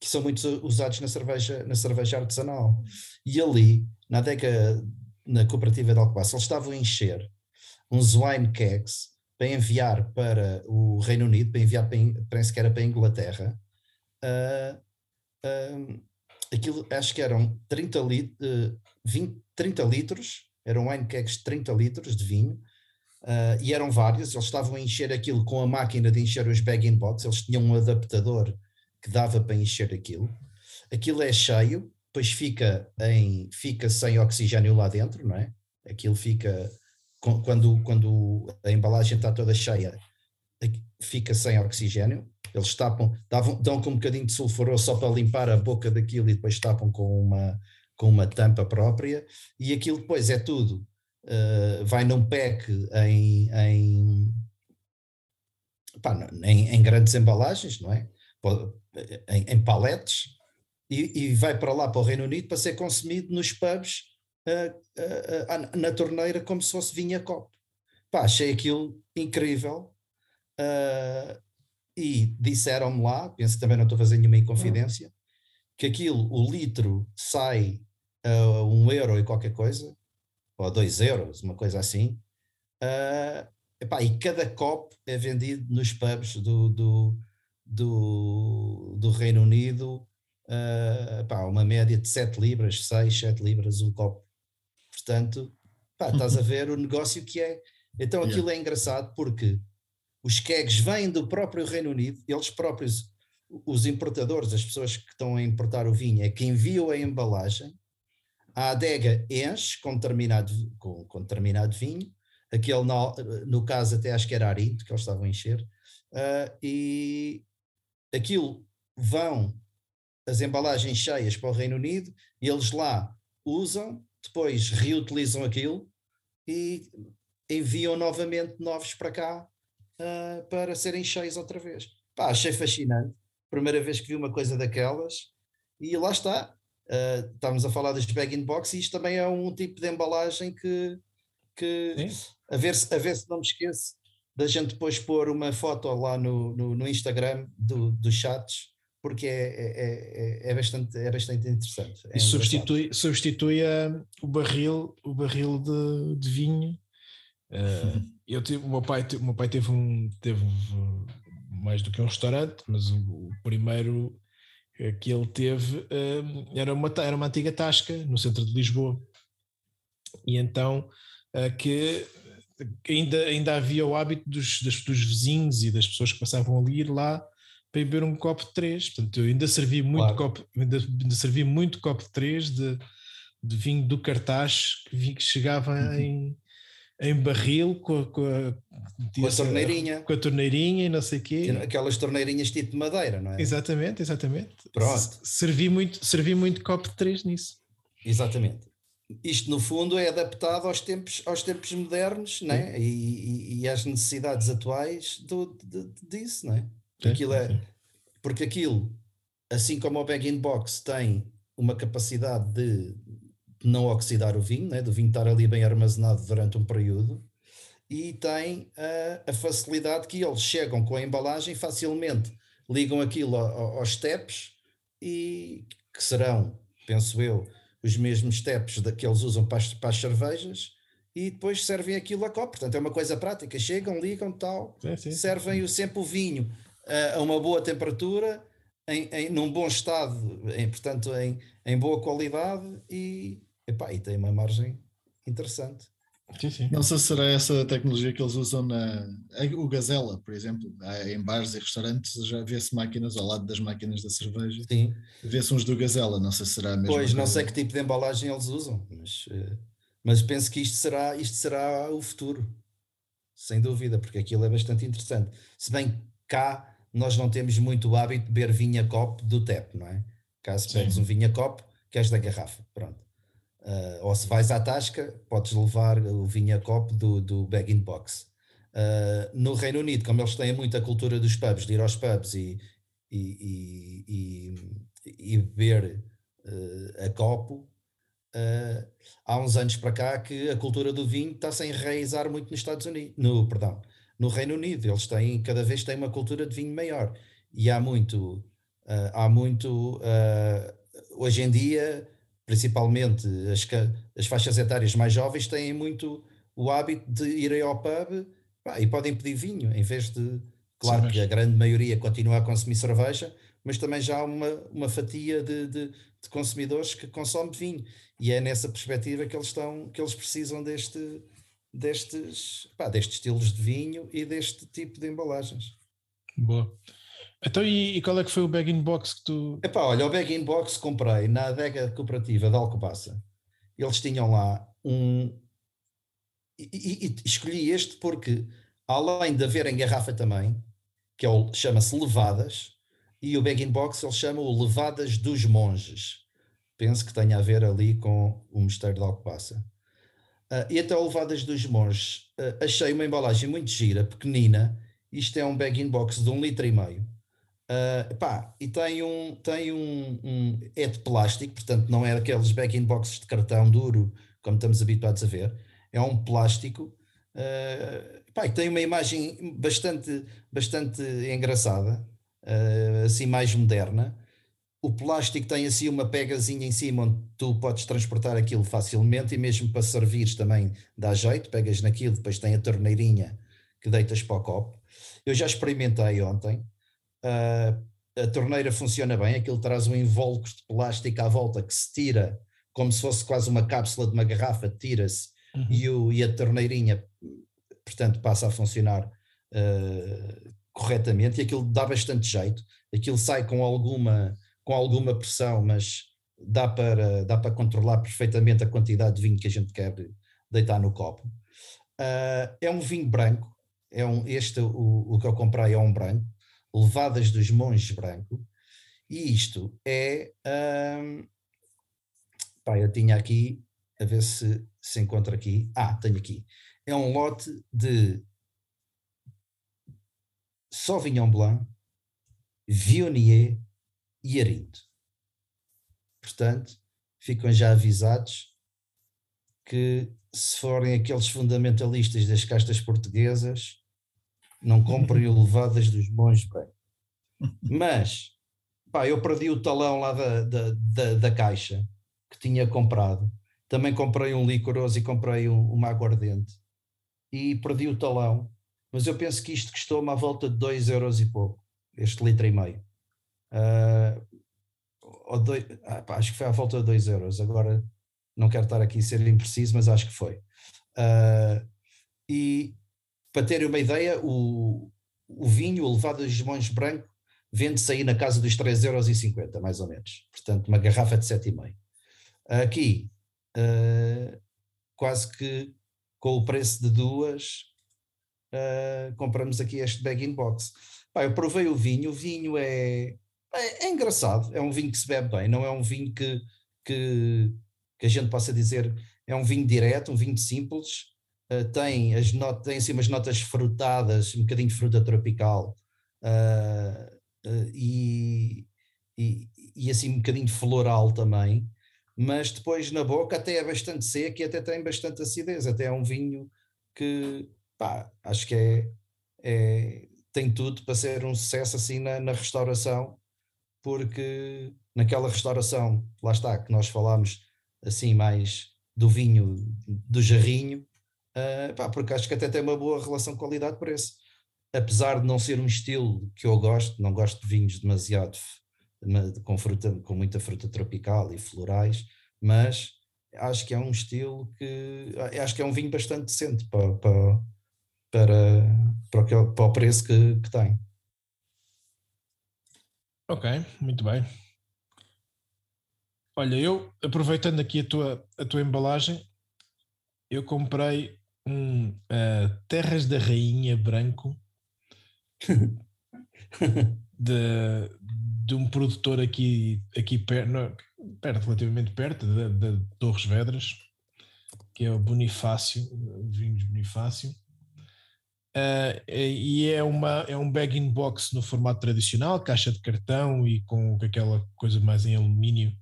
que são muito usados na cerveja, na cerveja artesanal. E ali, na década, na cooperativa de Alcobaça, eles estavam a encher uns wine kegs para enviar para o Reino Unido, para enviar para, parece que era para a Inglaterra. Uh, aquilo, acho que eram 30, lit, uh, 20, 30 litros, eram wine kegs de 30 litros de vinho, Uh, e eram vários, eles estavam a encher aquilo com a máquina de encher os bag-in box, eles tinham um adaptador que dava para encher aquilo. Aquilo é cheio, depois fica, em, fica sem oxigênio lá dentro, não é? Aquilo fica, quando, quando a embalagem está toda cheia, fica sem oxigênio. Eles tapam, davam, dão com um bocadinho de sulfuroso só para limpar a boca daquilo e depois tapam com uma, com uma tampa própria. E aquilo depois é tudo uh, vai num pack em, em, pá, em, em, grandes embalagens, não é? Em, em paletes, e, e, vai para lá, para o Reino Unido, para ser consumido nos pubs uh, uh, na torneira, como se fosse vinha copo. Pá, achei aquilo incrível. E disseram-me lá, penso que também não estou fazendo nenhuma inconfidência, que aquilo, o litro sai a um euro e qualquer coisa, ou 2 euros, uma coisa assim. Uh, epá, e cada copo é vendido nos pubs do, do, do, do Reino Unido, uh, epá, uma média de 7 libras, 6, 7 libras um copo. Portanto, epá, estás a ver o negócio que é. Então aquilo yeah. é engraçado porque os kegs vêm do próprio Reino Unido, eles próprios, os importadores, as pessoas que estão a importar o vinho, é que enviam a embalagem. A adega enche com determinado, com, com determinado vinho, aquele no, no, caso até acho que era Arinto que eles estavam a encher, uh, e aquilo vão as embalagens cheias para o Reino Unido, eles lá usam, depois reutilizam aquilo e enviam novamente novos para cá uh, para serem cheios outra vez. Pá, achei fascinante, primeira vez que vi uma coisa daquelas, e lá está, Uh, estamos a falar das bag-in-box e isto também é um tipo de embalagem que, que a, ver se, a ver se não me esqueço da gente depois pôr uma foto lá no, no, no Instagram do, dos chats, porque é, é, é, é, bastante, é bastante interessante. É e substitui, substitui a, o barril, o barril de, de vinho. Uh, eu tive, o, meu pai, o meu pai teve um teve mais do que um restaurante, mas o, o primeiro que ele teve hum, era, uma, era uma antiga tasca no centro de Lisboa. E então que ainda, ainda havia o hábito dos, dos, dos, vizinhos e das pessoas que passavam ali ir lá para beber um copo de três. Portanto, eu ainda servi muito claro. copo, ainda, ainda servi muito copo de três de, de vinho do cartaz que, vi, que chegava uhum. em, em barril com a, com a, com a torneirinha. Com a torneirinha e não sei o quê. Aquelas torneirinhas tipo de madeira, não é? Exatamente, exatamente. Pronto. Servi muito, servi muito copo de três nisso. Exatamente. Isto, no fundo, é adaptado aos tempos, aos tempos modernos né? e, e, e às necessidades atuais do, de, disso. Né? Aquilo é, porque aquilo, assim como o bag in box tem uma capacidade de não oxidar o vinho, né? do vinho estar ali bem armazenado durante um período, e tem a, a facilidade que eles chegam com a embalagem facilmente, ligam aquilo aos steps e que serão, penso eu, os mesmos steps que eles usam para as, para as cervejas e depois servem aquilo a copo. Portanto, é uma coisa prática. Chegam, ligam, tal, sim, sim, servem sim. sempre o vinho a, a uma boa temperatura, em, em, num bom estado, em, portanto, em, em boa qualidade e, epá, e tem uma margem interessante. Sim, sim. Não sei se será essa tecnologia que eles usam na. O Gazela, por exemplo, em bares e restaurantes já vê-se máquinas ao lado das máquinas da cerveja. Sim. Vê-se uns do Gazela, não sei se será mesmo. Pois, não sei que tipo de embalagem eles usam, mas, eh, mas penso que isto será, isto será o futuro, sem dúvida, porque aquilo é bastante interessante. Se bem cá nós não temos muito o hábito de beber vinho a copo do TEP, não é? Caso pegues um vinho a copo, queres da garrafa, pronto. Uh, ou se vais à tasca, podes levar o vinho a copo do, do bag in box. Uh, no Reino Unido, como eles têm muita cultura dos pubs, de ir aos pubs e, e, e, e beber uh, a copo, há uns anos para cá que a cultura do vinho está-se a enraizar muito nos Estados Unidos, no, perdão, no Reino Unido. Eles têm, cada vez têm uma cultura de vinho maior. E há muito, há muito, hoje em dia, principalmente as, as faixas etárias mais jovens, têm muito o hábito de irem ao pub pá, e podem pedir vinho, em vez de. Claro que a grande maioria continua a consumir cerveja, mas também já há uma, uma fatia de, de, de, consumidores que consomem vinho. E é nessa perspectiva que eles, estão, que eles precisam deste, destes, pá, destes estilos de vinho e deste tipo de embalagens. Boa. Então, e, e, qual é que foi o bag-in box que tu. Epá, olha, o bag-in box comprei na adega cooperativa de Alcobaça. Eles tinham lá um. E, e, e, escolhi este porque, além de haver em garrafa também, que é chama-se Levadas, e o bag-in box ele chama o Levadas dos Monges. Penso que tenha a ver ali com o Mosteiro de Alcobaça. Uh, e até o Levadas dos Monges, uh, achei uma embalagem muito gira, pequenina. Isto é um bag-in box de um litro e meio Uh, pá, e tem um, tem um, um, é de plástico, portanto não é aqueles back-in boxes de cartão duro, como estamos habituados a ver, é um plástico, uh, pá, e tem uma imagem bastante, bastante engraçada, uh, assim mais moderna, o plástico tem assim uma pegazinha em cima onde tu podes transportar aquilo facilmente e mesmo para servires também dá jeito, pegas naquilo, depois tem a torneirinha que deitas para o copo. Eu já experimentei ontem, a torneira funciona bem, aquilo traz um invólucro de plástico à volta que se tira, como se fosse quase uma cápsula de uma garrafa, tira-se uhum. e, o, e a torneirinha, portanto, passa a funcionar uh, corretamente e aquilo dá bastante jeito, aquilo sai com alguma, com alguma pressão, mas dá para, dá para controlar perfeitamente a quantidade de vinho que a gente quer deitar no copo. Uh, é um vinho branco, é um, este o, o que eu comprei é um branco, Levadas dos Monges Branco, e isto é. Hum, pá, eu tinha aqui, a ver se se encontra aqui. Ah, tenho aqui. É um lote de Sauvignon Blanc, Viognier e Arinto. Portanto, ficam já avisados que se forem aqueles fundamentalistas das castas portuguesas, não comprem o levadas dos bons bem. Mas, pá, eu perdi o talão lá da, da, da, da, caixa que tinha comprado. Também comprei um licoroso e comprei um, uma aguardente. E perdi o talão. Mas eu penso que isto custou-me à volta de 2 euros e pouco, este litro e meio. Uh, dois, ah, pá, acho que foi à volta de 2 euros. Agora não quero estar aqui a ser impreciso, mas acho que foi. Uh, e para terem uma ideia, o, o vinho, o levado de Gimões branco, vende-se aí na casa dos 3,50€, mais ou menos. Portanto, uma garrafa de 7,5. Aqui, uh, quase que com o preço de duas, uh, compramos aqui este bag-in-box. Eu provei o vinho, o vinho é, é, é, engraçado, é um vinho que se bebe bem, não é um vinho que, que, que a gente possa dizer, é um vinho direto, um vinho simples, uh, tem, as not tem assim umas notas frutadas, um bocadinho de fruta tropical, uh, e, e, e, assim um bocadinho floral também, mas depois na boca até é bastante seco e até tem bastante acidez, até é um vinho que pá, acho que é, é, tem tudo para ser um sucesso assim na, na restauração, porque naquela restauração, lá está, que nós falámos assim mais do vinho do jarrinho, uh, pá, porque acho que até tem uma boa relação qualidade-preço. Apesar de não ser um estilo que eu gosto, não gosto de vinhos demasiado com, fruta, com muita fruta tropical e florais, mas acho que é um estilo que acho que é um vinho bastante decente para, para, para, para, o, para o preço que, que tem. Ok, muito bem. Olha, eu aproveitando aqui a tua, a tua embalagem, eu comprei um uh, Terras da Rainha branco de, de um produtor aqui, aqui perto, perto, relativamente perto, de, de Torres Vedras, que é o Bonifácio, Vinhos Bonifácio. Uh, e é, uma, é um bag-in-box no formato tradicional, caixa de cartão e com aquela coisa mais em alumínio,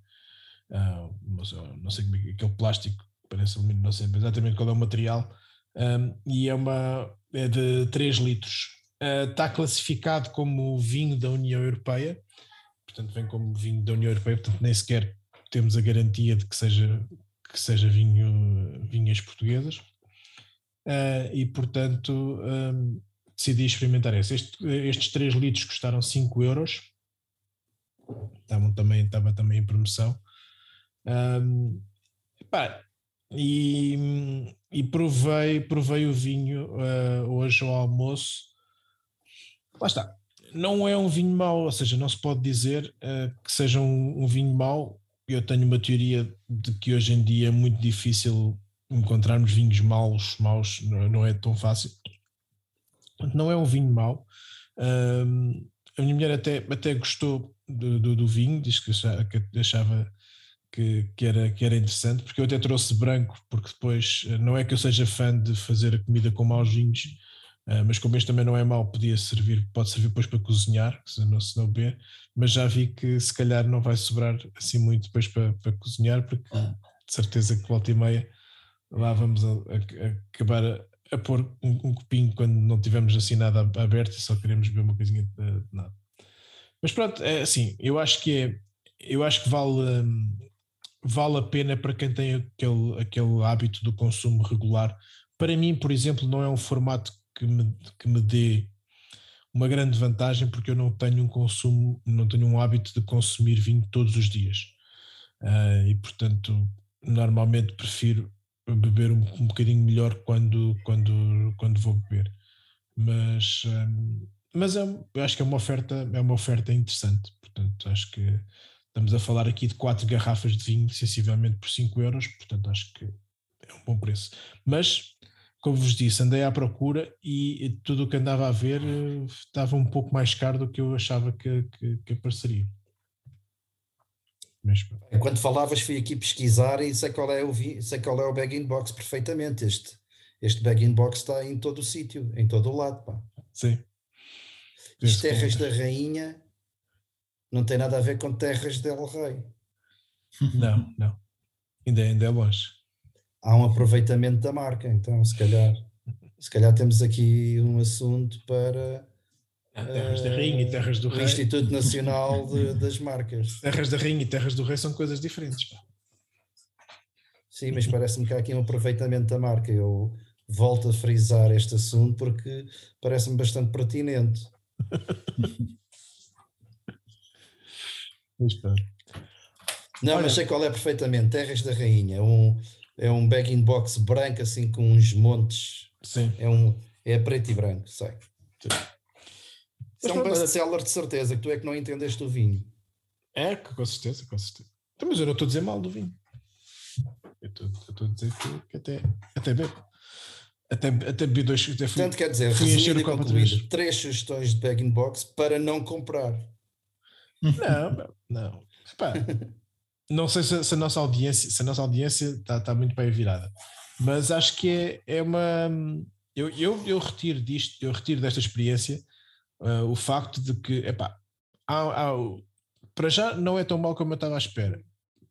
uh, não, sei, não sei como é, aquele plástico, parece alumínio, não sei exatamente qual é o material, um, e é, uma, é de 3 litros. Uh, está classificado como vinho da União Europeia, portanto vem como vinho da União Europeia, portanto nem sequer temos a garantia de que seja, que seja vinho, vinhas portuguesas uh, e portanto decidi experimentar esse. Este, estes 3 litros custaram 5 euros, estavam também, estava também em promoção. Um, pá, e, e provei, provei o vinho uh, hoje ao almoço. Lá está. Não é um vinho mau, ou seja, não se pode dizer uh, que seja um, um vinho mau. Eu tenho uma teoria de que hoje em dia é muito difícil encontrarmos vinhos maus, maus não é tão fácil. Não é um vinho mau. Um, a minha mulher até, até gostou do, do, do vinho, disse que achava, que, que, era, que era interessante, porque eu até trouxe branco, porque depois não é que eu seja fã de fazer a comida com maus vinhos, uh, mas como este também não é mau, podia servir, pode servir depois para cozinhar, se não, se não beber, mas já vi que se calhar não vai sobrar assim muito depois para, para cozinhar, porque ah. de certeza que volta e meia lá vamos a, a, a acabar a, a pôr um, um, copinho quando não tivermos assim nada aberto e só queremos ver uma coisinha de, de nada. Mas pronto, é assim, eu acho que é, eu acho que vale, um, vale a pena para quem tem aquele, aquele hábito do consumo regular. Para mim, por exemplo, não é um formato que me, que me dê uma grande vantagem porque eu não tenho um consumo, não tenho um hábito de consumir vinho todos os dias. Uh, e portanto, normalmente prefiro beber um, um bocadinho melhor quando, quando, quando vou beber. Mas, um, mas é, eu acho que é uma oferta, é uma oferta interessante. Portanto, acho que estamos a falar aqui de quatro garrafas de vinho, sensivelmente por 5 euros, portanto acho que é um bom preço. Mas, como vos disse, andei à procura e tudo o que andava a ver eh, estava um pouco mais caro do que eu achava que, que, que apareceria. Enquanto falavas, fui aqui pesquisar e sei qual é o, sei qual é o bag-in box perfeitamente. Este, este bag-in box está em todo o sítio, em todo o lado. Pá. Sim. As terras da rainha não tem nada a ver com terras del rei. Não, não. Ainda, ainda é longe. Há um aproveitamento da marca, então se calhar, se calhar temos aqui um assunto para Terras da Rainha e Terras do Rei. Instituto Nacional de, das Marcas. Terras da Rainha e Terras do Rei são coisas diferentes. Pá. Sim, mas parece-me que há aqui um aproveitamento da marca. Eu volto a frisar este assunto porque parece-me bastante pertinente. Não, Olha. mas sei qual é perfeitamente. Terras da Rainha. É um, é um bag-in box branco, assim, com uns montes. Sim. É, um, é preto e branco, sei. Sim. Isso é um best-seller de certeza, que tu é que não entendeste o vinho. É, com certeza, com certeza. Então, mas eu não estou a dizer mal do vinho. Eu estou a dizer que, que até, até bebo. Até, até bebi dois. Até fui, Portanto, quer dizer, fui encher o e copo vez. três sugestões de bag in box para não comprar. Não, não. Epá, não sei se, se a nossa audiência, se a nossa audiência está, está muito bem virada, mas acho que é, é uma. Eu, eu, eu retiro disto, eu retiro desta experiência ah, o facto de que, epá, há, há para já não é tão mal como eu estava à espera.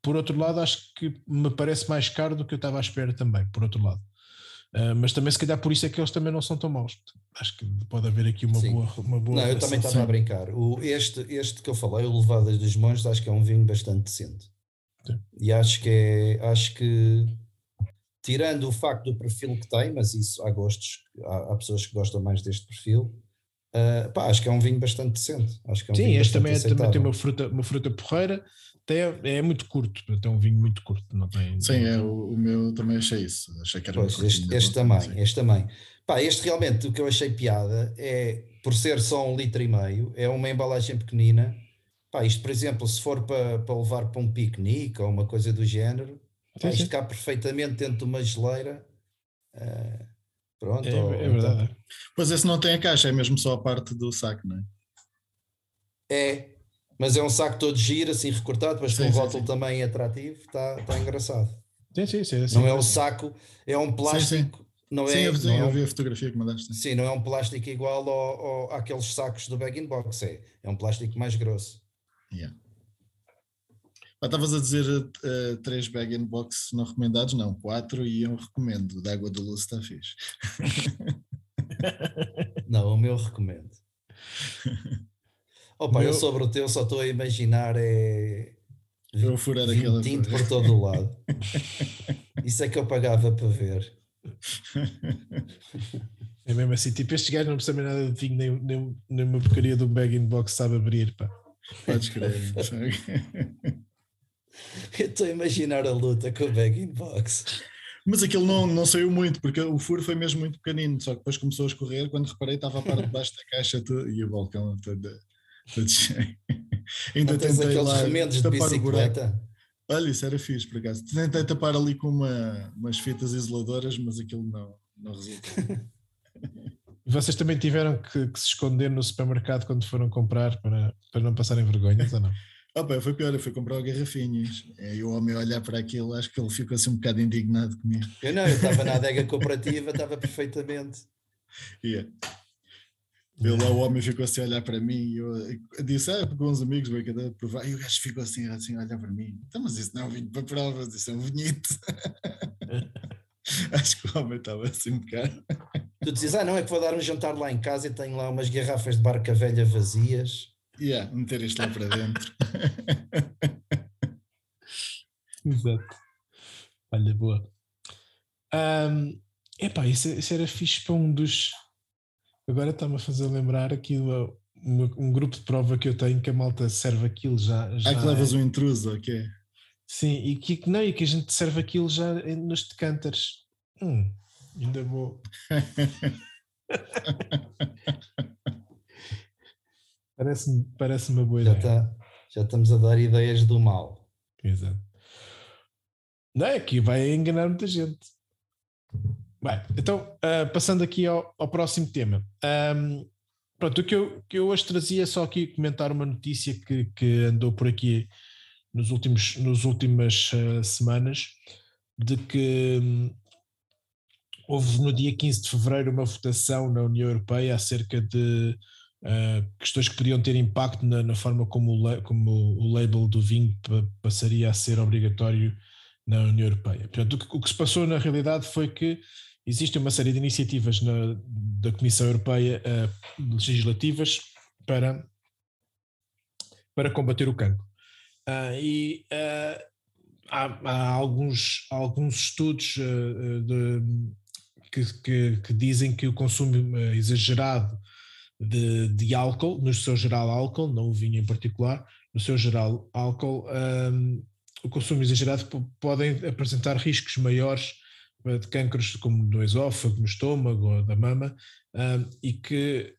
Por outro lado, acho que me parece mais caro do que eu estava à espera também, por outro lado. Ah, mas também, se calhar, por isso é que eles também não são tão maus. Acho que pode haver aqui uma Sim. boa, uma boa. Não, eu também estava a brincar. O, este, este que eu falei, o Levadas dos Monges, acho que é um vinho bastante decente. Sim. E acho que é, acho que tirando o facto do perfil que tem, mas isso há gostos, há, há pessoas que gostam mais deste perfil. ah, pá, acho que é um vinho bastante decente. Acho que é um Sim, este também, é- também tem uma fruta, uma fruta porreira, tem, é muito curto, tem um vinho muito curto, não tem. Sim, é, o, o meu também achei isso. Achei que era Pois, muito este, curtinho, este também, sim. este também. Pá, este realmente, o que eu achei piada é, por ser só um litro e meio, é uma embalagem pequenina. Pá, isto, por exemplo, se for para, para levar para um piquenique ou uma coisa do género, pá, Sim, isto sim. cabe perfeitamente dentro de uma geleira. Ah, pronto, É, ou é então- verdade. Pois esse não tem a caixa, é mesmo só a parte do saco, não é? É, mas é um saco todo giro, assim recortado, com Sim, um sim, rótulo sim. também atrativo, está tá engraçado. Sim, sim, sim, sim. não é o saco, é um plástico. Não sim, é, eu, sim, não é eu um vi a fotografia que mandaste. Sim, não é um plástico igual ao, ao- àqueles sacos do bag in box, é, é um plástico mais grosso. Yeah. Ah, Estavas a dizer eh, três bag in box não recomendados? Não, quatro e eu recomendo. O da água do Luz está fixe. Não, o meu recomendo. Opa, Meu- eu sobre o teu só estou a imaginar é Eu vou furar aquela. tinto por todo o lado. Isso é que eu pagava para ver. É mesmo assim, tipo, estes gajos não percebem nada de vinho, nem, nem, nem uma porcaria do bag in box sabe abrir, pá. Podes crer. Eu estou a imaginar a luta com o bag in box. Mas aquilo não, não saiu muito, porque o furo foi mesmo muito pequenino, só que depois começou a escorrer. Quando reparei, estava a parte de baixo da caixa to- e o balcão todo. Ainda Não tens tentei aqueles lá remendos de tapar o buraco. bicicleta? Olha, isso era fixe, por acaso. Tentei tapar ali com uma, umas fitas isoladoras, mas aquilo não, não resultou. E vocês também tiveram que, que se esconder no supermercado quando foram comprar para, para não passarem vergonhas ou não? Ah, pá, foi pior, eu fui comprar garrafinhas. E o homem a olhar para aquilo, acho que ele ficou assim um bocado indignado comigo. Eu não, eu estava na adega cooperativa, estava perfeitamente. Yeah. Ele lá, o homem ficou assim a olhar para mim e eu, eu disse, ah, com uns amigos, cada provar. E o gajo ficou assim, assim a olhar para mim. Então, mas isso não é um vinho para provas, isso é um vinhito. Acho que o homem estava assim um bocado. Tu dizes, ah, não, é que vou dar um jantar lá em casa e tenho lá umas garrafas de barca velha vazias. Yeah, meter isto lá para dentro. Exato. Olha, boa. Ahm, epá, isso, isso era fixe para um dos. Agora está-me a fazer lembrar aqui uma, uma- um grupo de prova que eu tenho que a malta serve aquilo já. já Ah, que levas um intruso, ok? Sim, e que, não, e que a gente serve aquilo já nos decanters. Hum, ainda vou. Parece-me parece uma boa Já, ideia. tá, já estamos a dar ideias do mal. Exato. Não é que vai enganar muita gente. Bem, então, ah, passando aqui ao, ao próximo tema. Ahm, pronto, o que eu, que eu hoje trazia é só aqui comentar uma notícia que, que andou por aqui nos últimos, nos últimas ah, semanas, de que hum, houve no dia 15 de fevereiro uma votação na União Europeia acerca de ah, questões que podiam ter impacto na, na forma como o, como o label do vinho pa- passaria a ser obrigatório na União Europeia. Portanto, o que, o que se passou na realidade foi que existe uma série de iniciativas na- da Comissão Europeia ah, legislativas para, para combater o cancro. Ah, e ah, há, há alguns, alguns estudos ah, ah, de- que, que- que dizem que o consumo ah, exagerado de, de álcool, no seu geral álcool, não o vinho em particular, no seu geral álcool, ahm, o consumo exagerado po- podem apresentar riscos maiores eh, de cânceres como no esófago, no estômago ou da mama, ahm, e que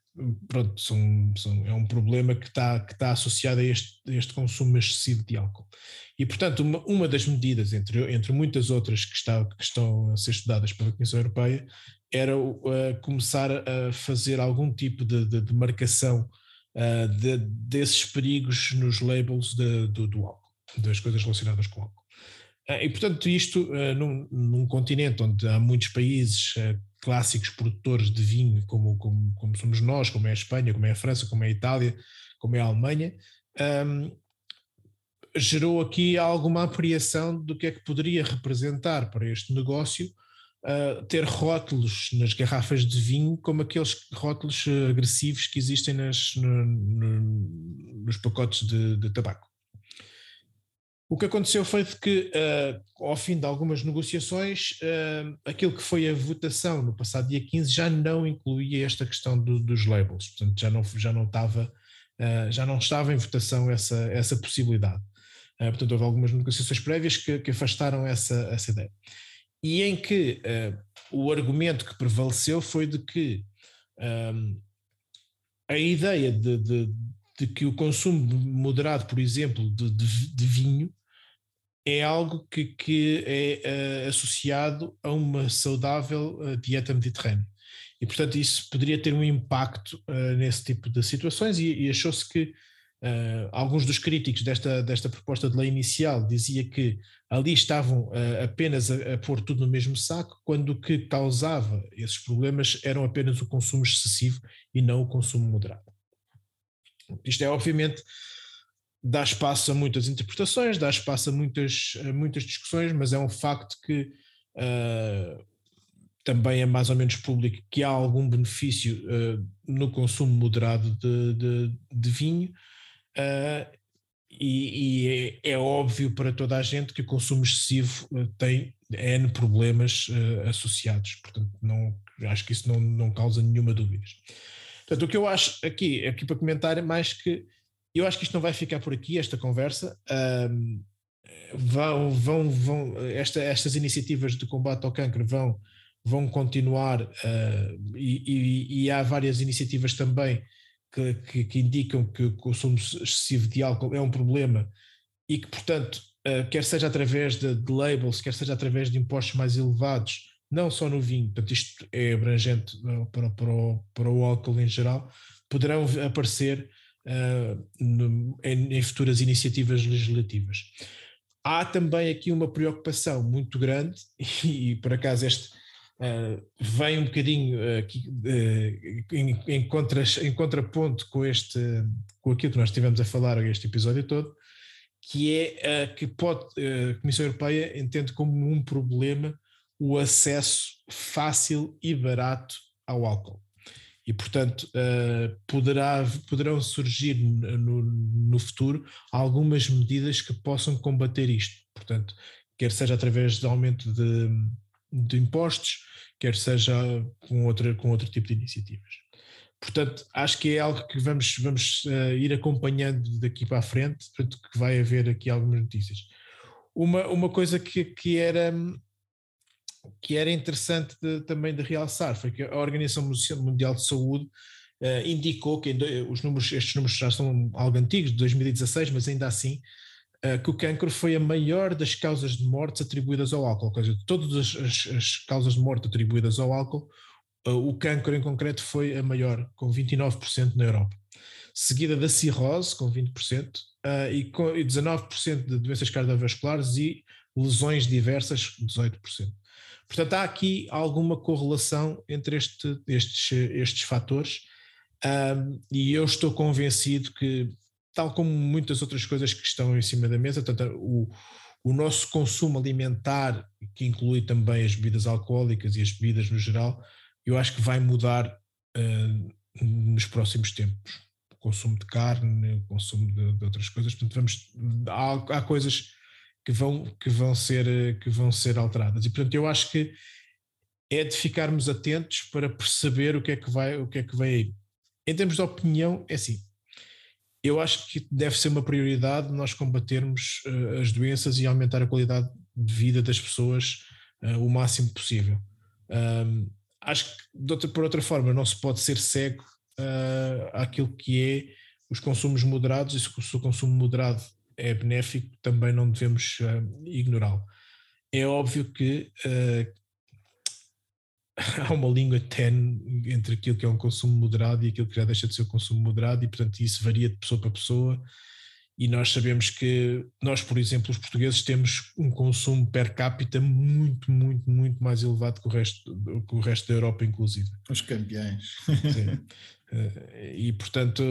pronto, são, são- é um problema que está, que está associado a este, a este consumo excessivo de álcool. E, portanto, uma, uma das medidas, entre, entre muitas outras que, está, que estão a ser estudadas pela Comissão Europeia, era começar a fazer algum tipo de, de, de marcação de, desses perigos nos labels do, do álcool, das coisas relacionadas com álcool. E, portanto, isto num, num, continente onde há muitos países clássicos produtores de vinho, como, como, como, somos nós, como é a Espanha, como é a França, como é a Itália, como é a Alemanha, um, gerou aqui alguma apreensão do que é que poderia representar para este negócio uh, ter rótulos nas garrafas de vinho como aqueles rótulos agressivos que existem nas, no, no, nos pacotes de, de tabaco. O que aconteceu foi que, uh, ao fim de algumas negociações, uh, aquilo que foi a votação no passado dia 15 já não incluía esta questão do, dos labels, portanto já não, já não estava uh, já não estava em votação essa, essa possibilidade. portanto, houve algumas negociações prévias que, que afastaram essa, essa ideia. E em que o argumento que prevaleceu foi de que a ideia de, de, de, que o consumo moderado, por exemplo, de, de vinho é algo que, que é uh, associado a uma saudável uh, dieta mediterrânea. E, portanto, isso poderia ter um impacto uh, nesse tipo de situações, e, e achou-se que alguns dos críticos desta, desta proposta de lei inicial dizia que ali estavam apenas a, a, pôr tudo no mesmo saco, quando o que causava esses problemas eram apenas o consumo excessivo e não o consumo moderado. Isto é, obviamente, dá espaço a muitas interpretações, dá espaço a muitas, a muitas discussões, mas é um facto que uh, também é mais ou menos público que há algum benefício uh, no consumo moderado de, de, de vinho. Uh, e, e é, é, óbvio para toda a gente que o consumo excessivo tem N problemas associados, portanto, não, acho que isso não, não causa nenhuma dúvida. Portanto, o que eu acho aqui, aqui para comentar é mais que eu acho que isto não vai ficar por aqui, esta conversa. Um, vão, vão, vão, esta, estas iniciativas de combate ao cancro vão, vão continuar uh, e, e, e, há várias iniciativas também que, que, que, indicam que o consumo excessivo de álcool é um problema e que, portanto, uh, quer seja através de, de, labels, quer seja através de impostos mais elevados, não só no vinho, portanto, isto é abrangente uh, para, para, o, para o álcool em geral, poderão aparecer uh, em, em, futuras iniciativas legislativas. Há também aqui uma preocupação muito grande, e, e por acaso este uh, vem um bocadinho aqui, uh, em, em, em contraponto com, este, com aquilo que nós estivemos a falar este episódio todo, que é que pode, a Comissão Europeia entende como um problema o acesso fácil e barato ao álcool e, portanto, uh, poderá, poderão surgir no, no, futuro algumas medidas que possam combater isto. Portanto, quer seja através de aumento de, de impostos, quer seja com, outra, com outro tipo de iniciativas. Portanto, acho que é algo que vamos, vamos uh, ir acompanhando daqui para a frente, portanto, que vai haver aqui algumas notícias. Uma, uma coisa que, que era que era interessante de, também de realçar foi que a Organização Mundial de Saúde uh, indicou que os números, estes números já são algo antigos, de 2016, mas ainda assim, uh, que o cancro foi a maior das causas de mortes atribuídas ao álcool, ou seja, de todas as, as, as causas de morte atribuídas ao álcool, uh, o cancro em concreto foi a maior, com 29% na Europa. Seguida da cirrose, com 20%, e, com, e 19% de doenças cardiovasculares e lesões diversas, 18%. Portanto, há aqui alguma correlação entre este, estes, estes fatores um, e eu estou convencido que, tal como muitas outras coisas que estão em cima da mesa, portanto, o, o nosso consumo alimentar, que inclui também as bebidas alcoólicas e as bebidas no geral, eu acho que vai mudar uh, nos próximos tempos. O consumo de carne, o consumo de, de outras coisas, portanto, vamos, há, há coisas que vão, que vão, ser, que vão ser alteradas. E portanto eu acho que é de ficarmos atentos para perceber o que é que vai, o que é que vem aí. Em termos de opinião, é assim. Eu acho que deve ser uma prioridade nós combatermos uh, as doenças e aumentar a qualidade de vida das pessoas uh, o máximo possível. Um, acho que, outra, por outra forma, não se pode ser cego uh, àquilo que é os consumos moderados, e se o consumo moderado é benéfico, também não devemos uh, ignorá-lo. É óbvio que uh, há uma língua ten entre aquilo que é um consumo moderado e aquilo que já deixa de ser um consumo moderado, e portanto isso varia de pessoa para pessoa. E nós sabemos que nós, por exemplo, os portugueses, temos um consumo per capita muito, muito, muito mais elevado que o resto, que o resto da Europa, inclusive. Os campeões. Sim. Eh, e portanto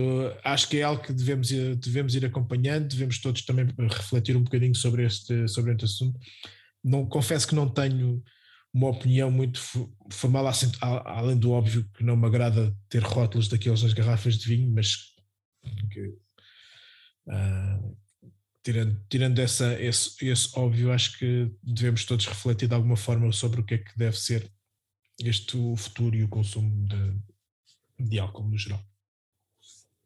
acho que é algo que devemos ir, devemos ir acompanhando, devemos todos também refletir um bocadinho sobre este, sobre este assunto. Não, confesso que não tenho uma opinião muito formada, assim, além do óbvio que não me agrada ter rótulos daqueles nas garrafas de vinho, mas que, uh, tirando, tirando essa, esse, esse óbvio, acho que devemos todos refletir de alguma forma sobre o que é que deve ser este o futuro e o consumo de, de álcool no geral.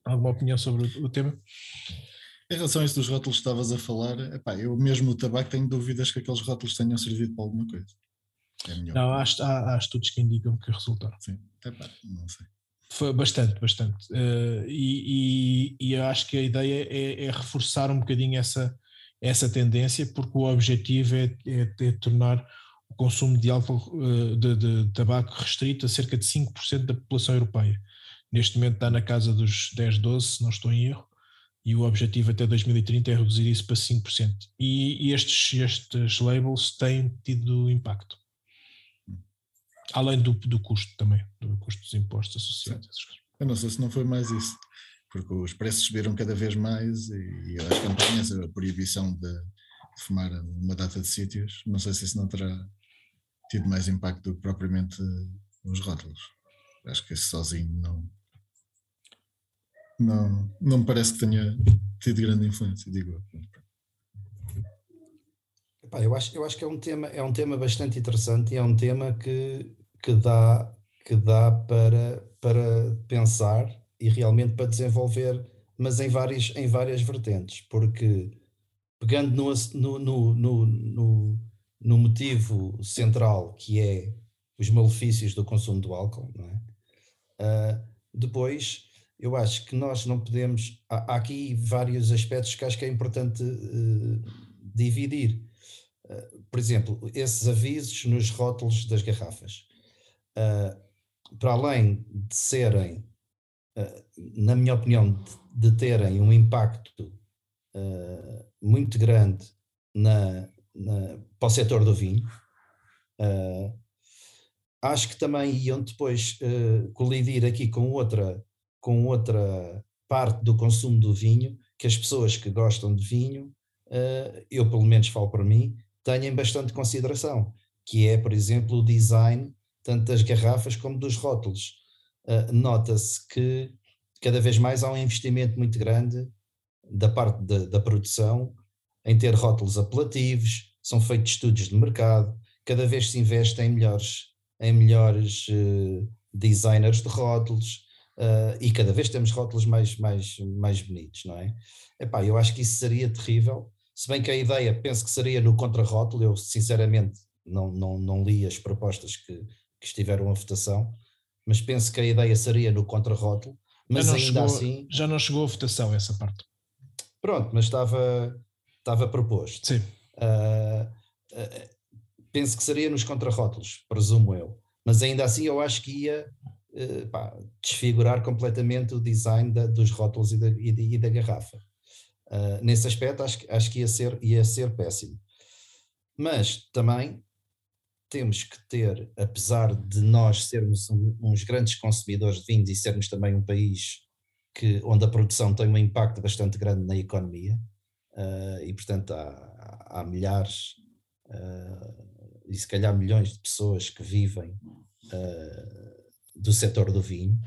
Alguma opinião sobre o, o tema? Em relação a isso dos rótulos que estavas a falar, epá, eu mesmo o tabaco tenho dúvidas que aqueles rótulos tenham servido para alguma coisa. É não, há, há, há, estudos que indicam que resultaram. Sim, epá, não sei. Foi bastante, bastante. Uh, e, e, e, eu acho que a ideia é, é, reforçar um bocadinho essa, essa tendência, porque o objetivo é, é, é tornar o consumo de álcool, uh, de, de, tabaco restrito a cerca de 5% da população europeia. Neste momento está na casa dos 10, 12, se não estou em erro, e o objetivo até 2030 é reduzir isso para 5%. E, e estes, estes labels têm tido impacto. Além do, do custo também, do custo dos impostos associados. Eu não sei se não foi mais isso, porque os preços subiram cada vez mais e, que não tem a proibição de, de fumar numa data de sítios. Não sei se isso não terá tido mais impacto do que propriamente os rótulos. Acho que esse sozinho não, não, não me parece que tenha tido grande influência, digo. Epá, eu, acho, eu acho que é um tema, é um tema bastante interessante e é um tema que, que dá, que dá para, para pensar e realmente para desenvolver, mas em várias, em várias vertentes, porque pegando no, no, no, no, no motivo central que é os malefícios do consumo do álcool, não é? Uh, depois eu acho que nós não podemos. Há, há aqui vários aspectos que acho que é importante uh, dividir. Uh, por exemplo, esses avisos nos rótulos das garrafas. Para além de serem, na minha opinião, de, de, terem um impacto muito grande na, na, para o setor do vinho, acho que também iam depois colidir aqui com outra com outra parte do consumo do vinho que as pessoas que gostam de vinho, uh, eu pelo menos falo para mim, tenham bastante consideração, que é, por exemplo, o design tanto das garrafas como dos rótulos. Uh, Nota-se que cada vez mais há um investimento muito grande da parte da, da produção em ter rótulos apelativos, são feitos estudos de mercado, cada vez se investe em melhores, em melhores uh, designers de rótulos, Uh, e cada vez temos rótulos mais, mais, mais bonitos, não é? Epá, eu acho que isso seria terrível, se bem que a ideia penso que seria no contrarótulo, eu sinceramente não, não, não li as propostas que, que estiveram a votação, mas penso que a ideia seria no contrarótulo, mas ainda chegou, assim... Já não chegou a votação essa parte. Pronto, mas estava, estava proposto. Sim. Uh, uh, penso que seria nos contrarótulos, presumo eu, mas ainda assim eu acho que ia eh, pá, desfigurar completamente o design da, dos rótulos e da, e, e da garrafa. Uh, nesse aspecto, acho, acho que ia ser, ia ser péssimo. Mas também temos que ter, apesar de nós sermos um, uns grandes consumidores de vinhos e sermos também um país que, onde a produção tem um impacto bastante grande na economia, uh, e portanto há, há milhares uh, e se calhar milhões de pessoas que vivem uh, do setor do vinho,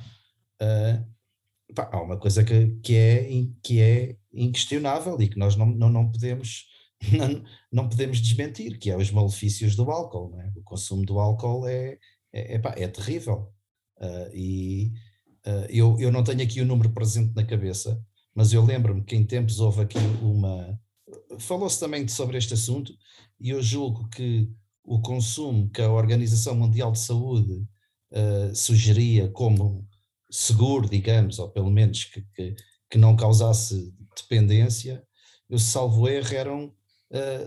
pá, há uma coisa que, que, é, que é inquestionável e que nós não, não, não podemos não, não podemos desmentir, que é os malefícios do álcool. É? O consumo do álcool é, é, é, pá, é terrível. Uh, e uh, eu, eu não tenho aqui o número presente na cabeça, mas eu lembro-me que em tempos houve aqui uma. Falou-se também sobre este assunto, e eu julgo que o consumo que a Organização Mundial de Saúde uh, sugeria como seguro, digamos, ou pelo menos que, que, que não causasse dependência, eu salvo erro, eram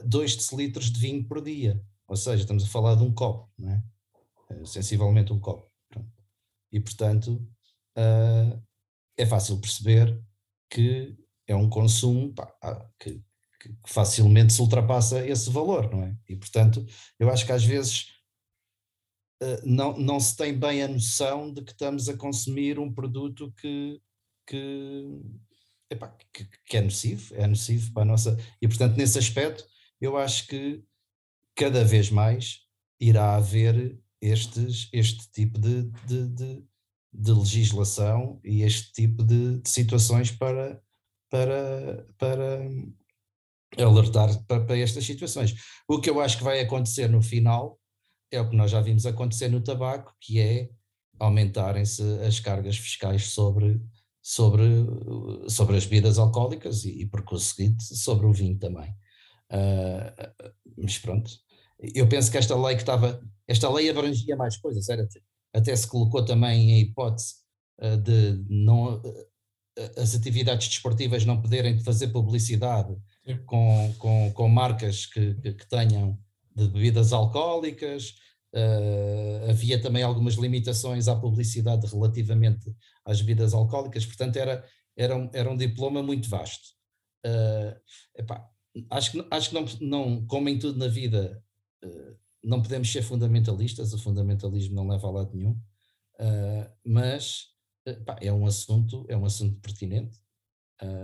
2 uh, decilitros de vinho por dia. Ou seja, estamos a falar de um copo, não é? uh, sensivelmente um copo. E portanto uh, é fácil perceber que é um consumo pá, que, que, facilmente se ultrapassa esse valor, não é? E portanto eu acho que às vezes não, não se tem bem a noção de que estamos a consumir um produto que, que, epá, que, que é nocivo, é nocivo para a nossa. E portanto, nesse aspecto, eu acho que cada vez mais irá haver estes, este tipo de, de, de, de legislação e este tipo de, de, situações para, para, para alertar para, para estas situações. O que eu acho que vai acontecer no final é o que nós já vimos acontecer no tabaco, que é aumentarem-se as cargas fiscais sobre, sobre, sobre as bebidas alcoólicas e, e por conseguinte, sobre o vinho também. Uh, mas pronto, eu penso que esta lei que estava, esta lei abrangia mais coisas, era, até se colocou também a hipótese uh, de não, uh, as atividades desportivas não poderem fazer publicidade com, com, com marcas que, que, que, tenham de bebidas alcoólicas, havia também algumas limitações à publicidade relativamente às bebidas alcoólicas, portanto era, era, um, era um diploma muito vasto. epá, acho que, acho que não, não, como em tudo na vida, uh, não podemos ser fundamentalistas, o fundamentalismo não leva a lado nenhum, uh, mas uh, pá, é um assunto, é um assunto pertinente.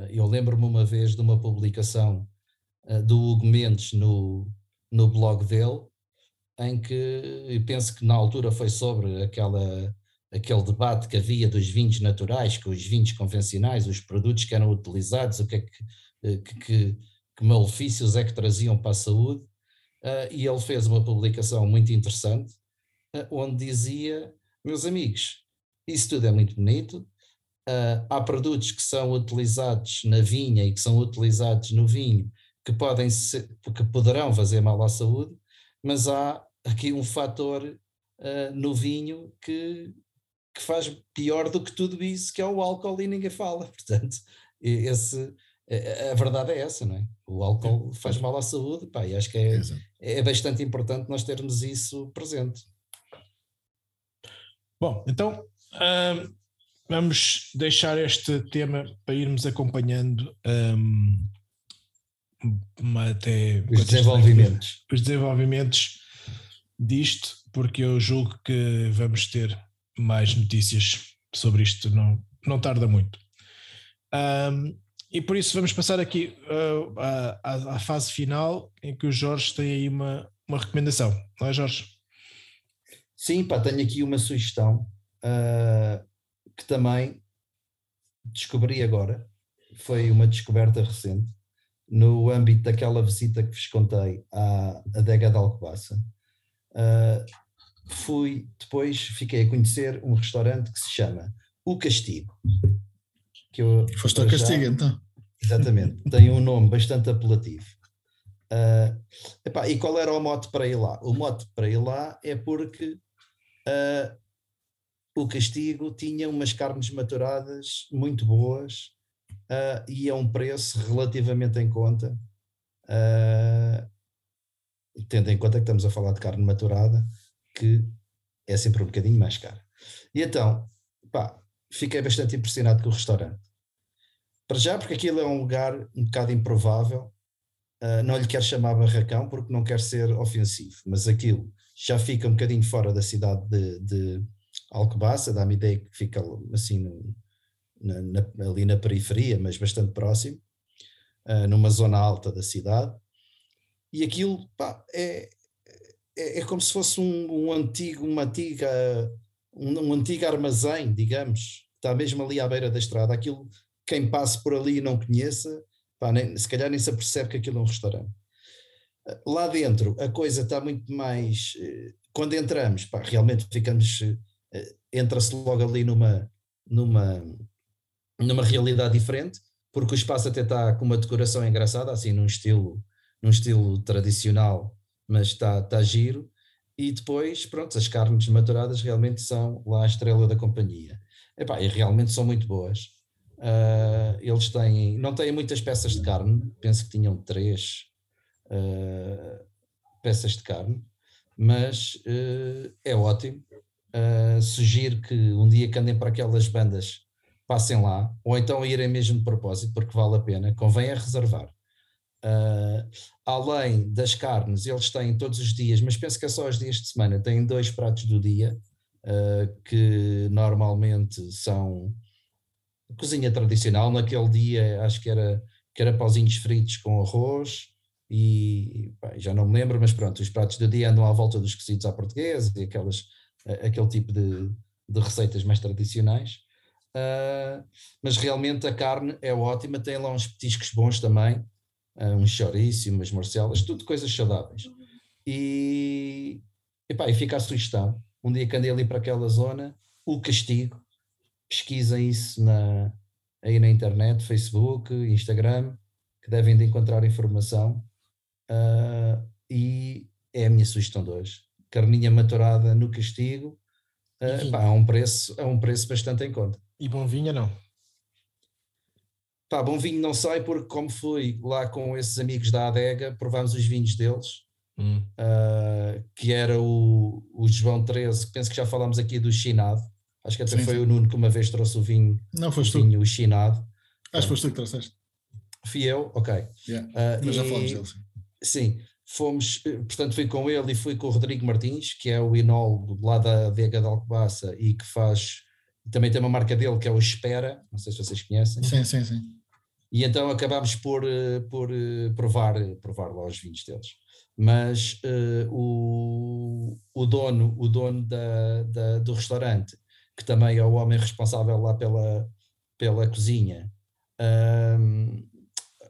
eu lembro-me uma vez de uma publicação do Hugo Mendes no, no blog dele, em que penso que na altura foi sobre aquela, aquele debate que havia dos vinhos naturais, com os vinhos convencionais, os produtos que eram utilizados, o que é que, que, que que malefícios é que traziam para a saúde, uh, e ele fez uma publicação muito interessante, uh, onde dizia, meus amigos, isso tudo é muito bonito, uh, há produtos que são utilizados na vinha e que são utilizados no vinho que podem ser, que poderão fazer mal à saúde, mas há aqui um fator no vinho que, que faz pior do que tudo isso, que é o álcool e ninguém fala, portanto, esse a, verdade é essa, não é? O álcool faz mal à saúde, pá, e acho que é, é bastante importante nós termos isso presente. Bom, então hum, vamos deixar este tema para irmos acompanhando até os desenvolvimentos. Os desenvolvimentos disto, porque eu julgo que vamos ter mais notícias sobre isto, não, não tarda muito. Um, e por isso vamos passar aqui uh, à, à, fase final em que o Jorge tem aí uma, uma recomendação, não é Jorge? Sim, pá, tenho aqui uma sugestão uh, que também descobri agora, foi uma descoberta recente, no âmbito daquela visita que vos contei à adega de Alcobaça. Uh, fui, depois fiquei a conhecer um restaurante que se chama O Castigo. Que eu, Foste ao Castigo já, então? Exatamente, tem um nome bastante apelativo. Uh, epá, e qual era o mote para ir lá? O mote para ir lá é porque uh, o castigo tinha umas carnes maturadas muito boas uh, e a um preço relativamente em conta, tendo em conta que estamos a falar de carne maturada, que é sempre um bocadinho mais cara. E então, pá, fiquei bastante impressionado com o restaurante. Para já, porque aquilo é um lugar um bocado improvável, uh, não lhe quero chamar barracão porque não quer ser ofensivo, mas aquilo já fica um bocadinho fora da cidade de, de Alcobaça, dá-me ideia que fica assim no, na, na, ali na periferia, mas bastante próximo, uh, numa zona alta da cidade, e aquilo pá, é, é, é, como se fosse um, um antigo, uma antiga, um, um antigo armazém, digamos, está mesmo ali à beira da estrada, aquilo quem passe por ali e não conheça, pá, nem, se calhar nem se apercebe que aquilo é um restaurante. Lá dentro a coisa está muito mais. Eh, quando entramos, pá, realmente ficamos. Eh, entra-se logo ali numa, numa, numa realidade diferente, porque o espaço até está com uma decoração engraçada, assim num estilo, num estilo tradicional, mas está, está giro. E depois, pronto, as carnes maturadas realmente são lá a estrela da companhia. Epá, e realmente são muito boas. Uh, eles têm, não têm muitas peças de carne, penso que tinham três uh, peças de carne, mas uh, é ótimo. Sugiro que um dia que andem para aquelas bandas passem lá, ou então irem mesmo de propósito, porque vale a pena, convém a reservar. Além das carnes, eles têm todos os dias, mas penso que é só os dias de semana, têm dois pratos do dia, que normalmente são cozinha tradicional. Naquele dia acho que era, que era pauzinhos fritos com arroz, e já não me lembro, mas pronto, os pratos do dia andam à volta dos cozidos à portuguesa e aquelas, aquele tipo de, de receitas mais tradicionais. Uh, mas realmente a carne é ótima, tem lá uns petiscos bons também, uh, uns chouriço, umas morcelas, tudo coisas saudáveis. E, epá, e fica a sugestão, um dia que andei ali para aquela zona, o castigo, pesquisem isso na, aí na internet, Facebook, Instagram, que devem de encontrar informação. Uh, e é a minha sugestão de hoje. Carninha maturada no castigo, uh, pá, é, um preço, é um preço bastante em conta. E bom vinho não? Pá, bom vinho não sei, porque como fui lá com esses amigos da adega, provámos os vinhos deles, hum. uh, que era o, o João 13, penso que já falámos aqui do Chinado, acho que até sim, foi sim. o Nuno que uma vez trouxe o vinho, não, foste o, vinho, o Chinado. Acho que foste tu que trouxeste. Fui eu, ok. Yeah. Uh, Mas já falamos dele, sim. Sim, fomos, eh, portanto fui com ele e fui com o Rodrigo Martins, que é o inol lá da adega de Alcobaça e que faz também tem uma marca dele que é o Espera, não sei se vocês conhecem. Sim, sim, sim. E então acabámos por, eh, por eh, provar, provar lá os vinhos deles. Mas uh, o, o dono, o dono da, da, do restaurante, que também é o homem responsável lá pela, pela cozinha, um,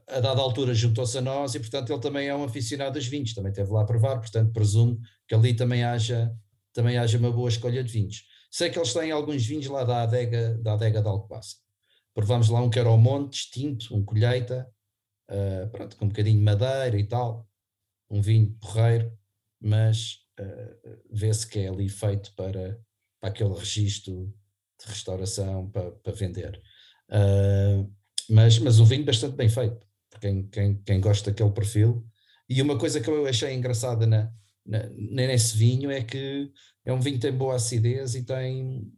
a dada altura juntou-se a nós e, portanto, ele também é um aficionado dos vinhos, também esteve lá a provar, portanto, presumo que ali também haja, também haja uma boa escolha de vinhos. Sei que eles têm alguns vinhos lá da adega, da adega de Alcobaça. Provamos lá um que era o Monte, distinto, um colheita, uh, pronto, com um bocadinho de madeira e tal, um vinho porreiro, mas uh, vê-se que é ali feito para, para aquele registro de restauração para, para vender. Uh, mas, mas um vinho bastante bem feito, para quem, quem, quem gosta daquele perfil. E uma coisa que eu achei engraçada na, na, nesse vinho é que é um vinho que tem boa acidez e tem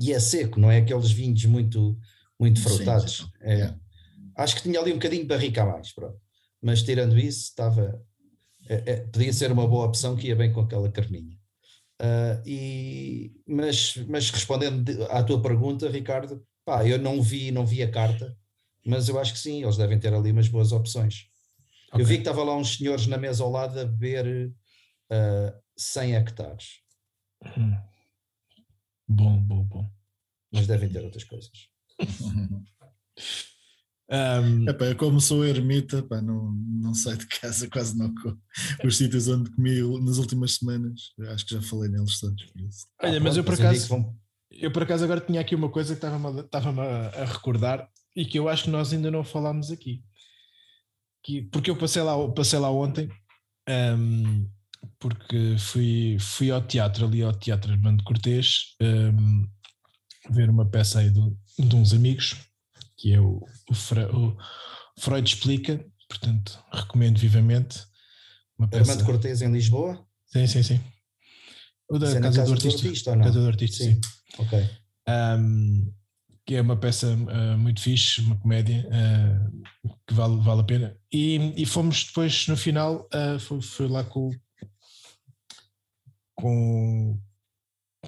e é seco, não é aqueles vinhos muito, muito frutados. Sim, sim. É, Acho que tinha ali um bocadinho de barrica a mais, pronto. mas tirando isso, estava, é, é, podia ser uma boa opção que ia bem com aquela carninha. Uh, e, mas, mas respondendo à tua pergunta, Ricardo, pá, eu não vi, não vi a carta, mas eu acho que sim, eles devem ter ali umas boas opções. Okay. Eu vi que estava lá uns senhores na mesa ao lado a beber uh, 100 hectares. Hum. Bom, bom, bom. Mas devem ter outras coisas. Um, Epá, eu como sou ermita, pá, não, não saio de casa, quase não Os sítios onde comi nas últimas semanas, acho que já falei neles todos. Olha, ah, mas eu por acaso, eu por acaso agora tinha aqui uma coisa que estava-me estava a, a recordar e que eu acho que nós ainda não falámos aqui. Que, porque eu passei lá, passei lá ontem um, porque fui, fui ao teatro, ali ao Teatro Armando Cortês, um, ver uma peça aí do, de uns amigos, que é o, o, o, Freud Explica, portanto, recomendo vivamente. Uma peça... Armando Cortês em Lisboa? Sim, sim, sim. O da é Casa, do Artista. Do artista Casa do Artista, sim. sim. Ok. Um, que é uma peça uh, muito fixe, uma comédia uh, que vale, vale a pena. E, e fomos depois, no final, uh, foi, foi lá com, com,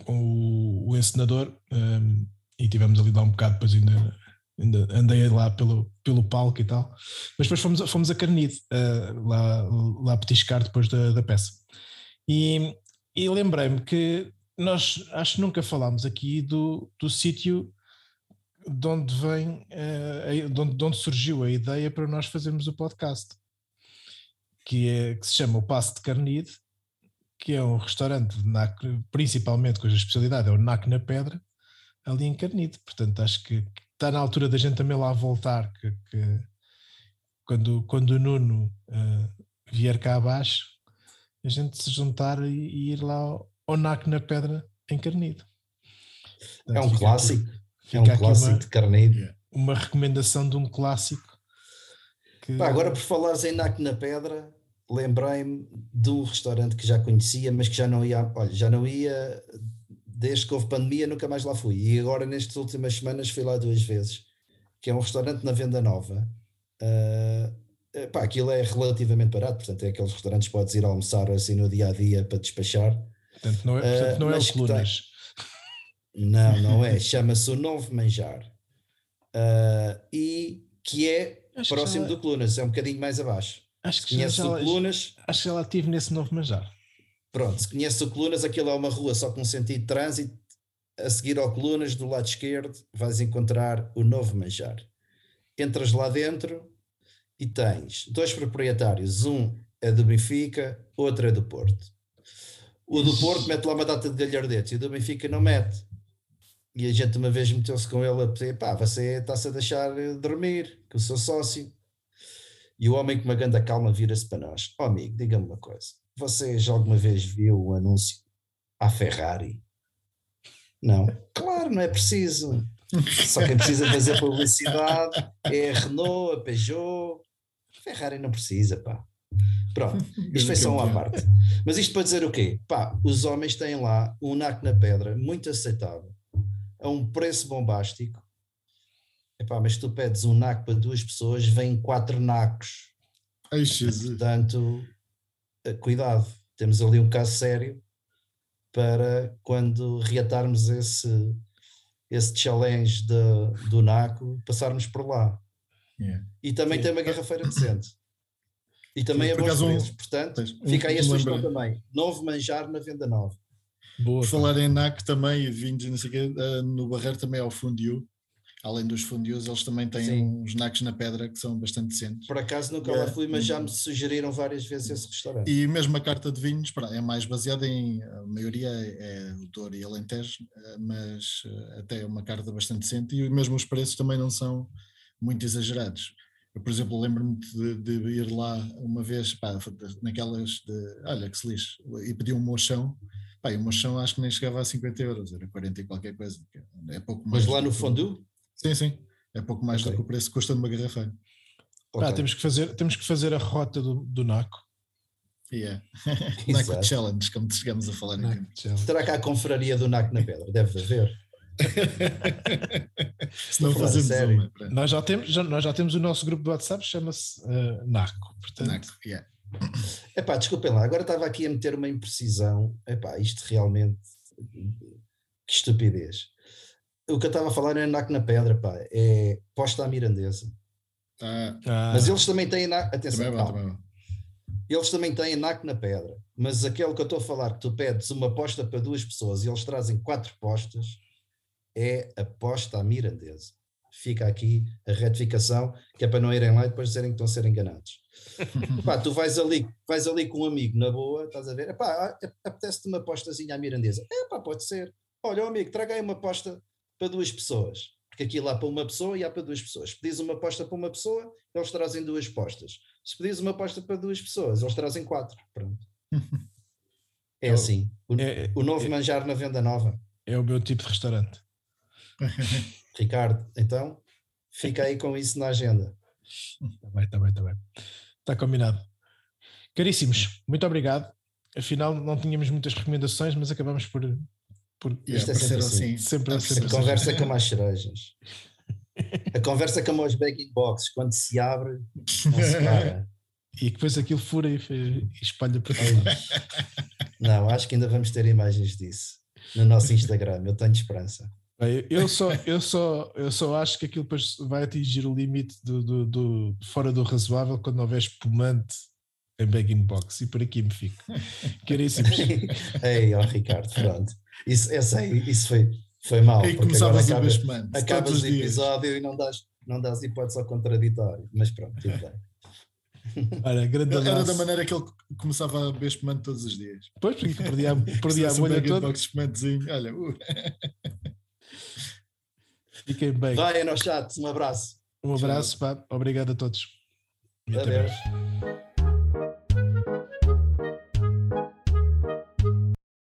com o, o encenador um, e tivemos ali lá um bocado, depois ainda andei lá pelo, pelo palco e tal, mas depois fomos, fomos a Carnide uh, lá, lá petiscar depois da, da peça. E, e lembrei-me que nós acho que nunca falámos aqui do, do sítio de onde vem, uh, de, onde, de onde surgiu a ideia para nós fazermos o podcast, que, é, que se chama o Passo de Carnide que é um restaurante NAC, principalmente cuja especialidade é o NAC na Pedra, ali em Carnide. Portanto, acho que está na altura da gente também lá voltar, que, que quando, quando o Nuno uh, vier cá abaixo, a gente se juntar e, e ir lá ao, ao NAC na Pedra em Carnide. Portanto, é um clássico. Aqui, é um clássico uma, de Carnide. Uma recomendação de um clássico. Que... Pá, agora por falares em NAC na Pedra, lembrei-me de um restaurante que já conhecia, mas que já não ia, olha, já não ia desde que houve pandemia, nunca mais lá fui. E agora, nestas últimas semanas, fui lá duas vezes, que é um restaurante na Venda Nova. Uh, pá, aquilo é relativamente barato, portanto, é aqueles restaurantes que podes ir almoçar assim no dia a dia para despachar. Portanto, não é, portanto, não uh, é o Colunas. Não, não é. Chama-se o Novo Manjar. Uh, e que é acho próximo que do Colunas, é um bocadinho mais abaixo. Acho que o Colunas. Acho que ela estive nesse Novo Manjar. Pronto, se conhece o Colunas, aquilo é uma rua só com sentido de trânsito. A seguir ao Colunas, do lado esquerdo, vais encontrar o Novo Manjar. Entras lá dentro e tens dois proprietários. Um é do Benfica, outro é do Porto. O do Porto mete lá uma data de galhardetes e o do Benfica não mete. E a gente uma vez meteu-se com ele a dizer: pá, você está-se a deixar dormir, que eu sou sócio. E o homem com uma grande calma vira-se para nós: Ó oh, amigo, diga-me uma coisa você já alguma vez viu o anúncio à Ferrari? Não. Claro, não é preciso. Só quem precisa fazer publicidade é a Renault, a Peugeot. A Ferrari não precisa, pá. Pronto, isto foi só uma parte. Mas isto para dizer o quê? Pá, os homens têm lá um NAC na pedra muito aceitável, a um preço bombástico. Epá, mas tu pedes um NAC para duas pessoas, vêm quatro NACos. Ai, Jesus. Portanto, cuidado, temos ali um caso sério para quando reatarmos esse, esse challenge de, do NACO, passarmos por lá. Yeah. E também Sim. tem uma garrafeira decente. E também Sim, é bons preços. Um, Portanto, um, fica aí a sugestão também. Novo manjar na venda nova. Boa, Por falar em NAC também, vinhos e não sei o quê, uh, no Barreiro também é o fundiu além dos fundios, eles também têm Sim. uns nacos na pedra que são bastante decentes. Por acaso nunca lá fui, mas já me sugeriram várias vezes esse restaurante. E mesmo a carta de vinhos é mais baseada em, a maioria é o Douro e Alentejo, eh, mas eh, até é uma carta bastante decente e mesmo os preços também não são muito exagerados. Eu, por exemplo, lembro-me de, de, ir lá uma vez, pá, naquelas de, olha que se lixe, e pedi um mochão, pá, e o mochão acho que nem chegava a 50 euros, era 40 e qualquer coisa. É pouco mais. Mas lá no fundo Sim, sim. É pouco mais okay. do que o preço que custa de uma garrafa. Okay. Ah, temos, que fazer, temos que fazer a rota do, do NACO. Yeah. NACO Challenge, como chegamos a falar aqui. Terá cá a confraria do NACO na pedra? Deve haver. Se não fazemos sério. uma. Nós já, temos, já, nós já temos o nosso grupo do WhatsApp, chama-se uh, NACO. Portanto... NACO, yeah. Epá, desculpem lá, agora estava aqui a meter uma imprecisão. Epá, isto realmente. Que estupidez o que eu estava a falar é NAC na pedra, pá, é posta à mirandesa. Ah. Mas eles também têm NAC, atenção, também é bom, também é eles também têm NAC na pedra, mas aquele que eu estou a falar, que tu pedes uma posta para duas pessoas e eles trazem quatro postas, é a posta à mirandesa. Fica aqui a retificação, que é para não irem lá e depois dizerem que estão a ser enganados. Epá, tu vais ali, vais ali com um amigo na boa, estás a ver? Epá, apetece-te uma postazinha à mirandesa. Epá, pode ser. Olha, amigo, traga aí uma posta para duas pessoas. Porque aquilo há para uma pessoa e há para duas pessoas. Pedis uma aposta para uma pessoa, eles trazem duas postas. Se pedis uma aposta para duas pessoas, eles trazem quatro. Pronto. É assim. O, é, o novo é, manjar na venda nova. É o meu tipo de restaurante. Ricardo, então fica aí com isso na agenda. Está bem, está bem, está bem. Está combinado. Caríssimos, muito obrigado. Afinal, não tínhamos muitas recomendações, mas acabamos por, porque Isto é sempre assim. Sempre, sempre, a conversa assim. como as cerejas. A conversa como os baking boxes, quando se abre, não se para. E depois aquilo fura e, e espalha para todo Não, acho que ainda vamos ter imagens disso no nosso Instagram. Eu tenho esperança. Eu só, eu, só, eu só acho que aquilo vai atingir o limite do, do, do fora do razoável quando houver espumante em bagging box e por aqui me fico. Caríssimos. Ei, ó Ricardo, pronto. Isso, essa aí, isso foi, foi mal. E começavas a acabas, acabas o episódio e não dás, não dás hipótese ao contraditório. Mas pronto, tudo bem. Olha, grande Era da maneira que ele começava a beber espumante todos os dias. Pois, porque perdia, perdia a bolha toda. Olha, uh. Fiquem bem. Vai, no chat, um abraço. Um abraço, pá. Obrigado a todos. Adeus.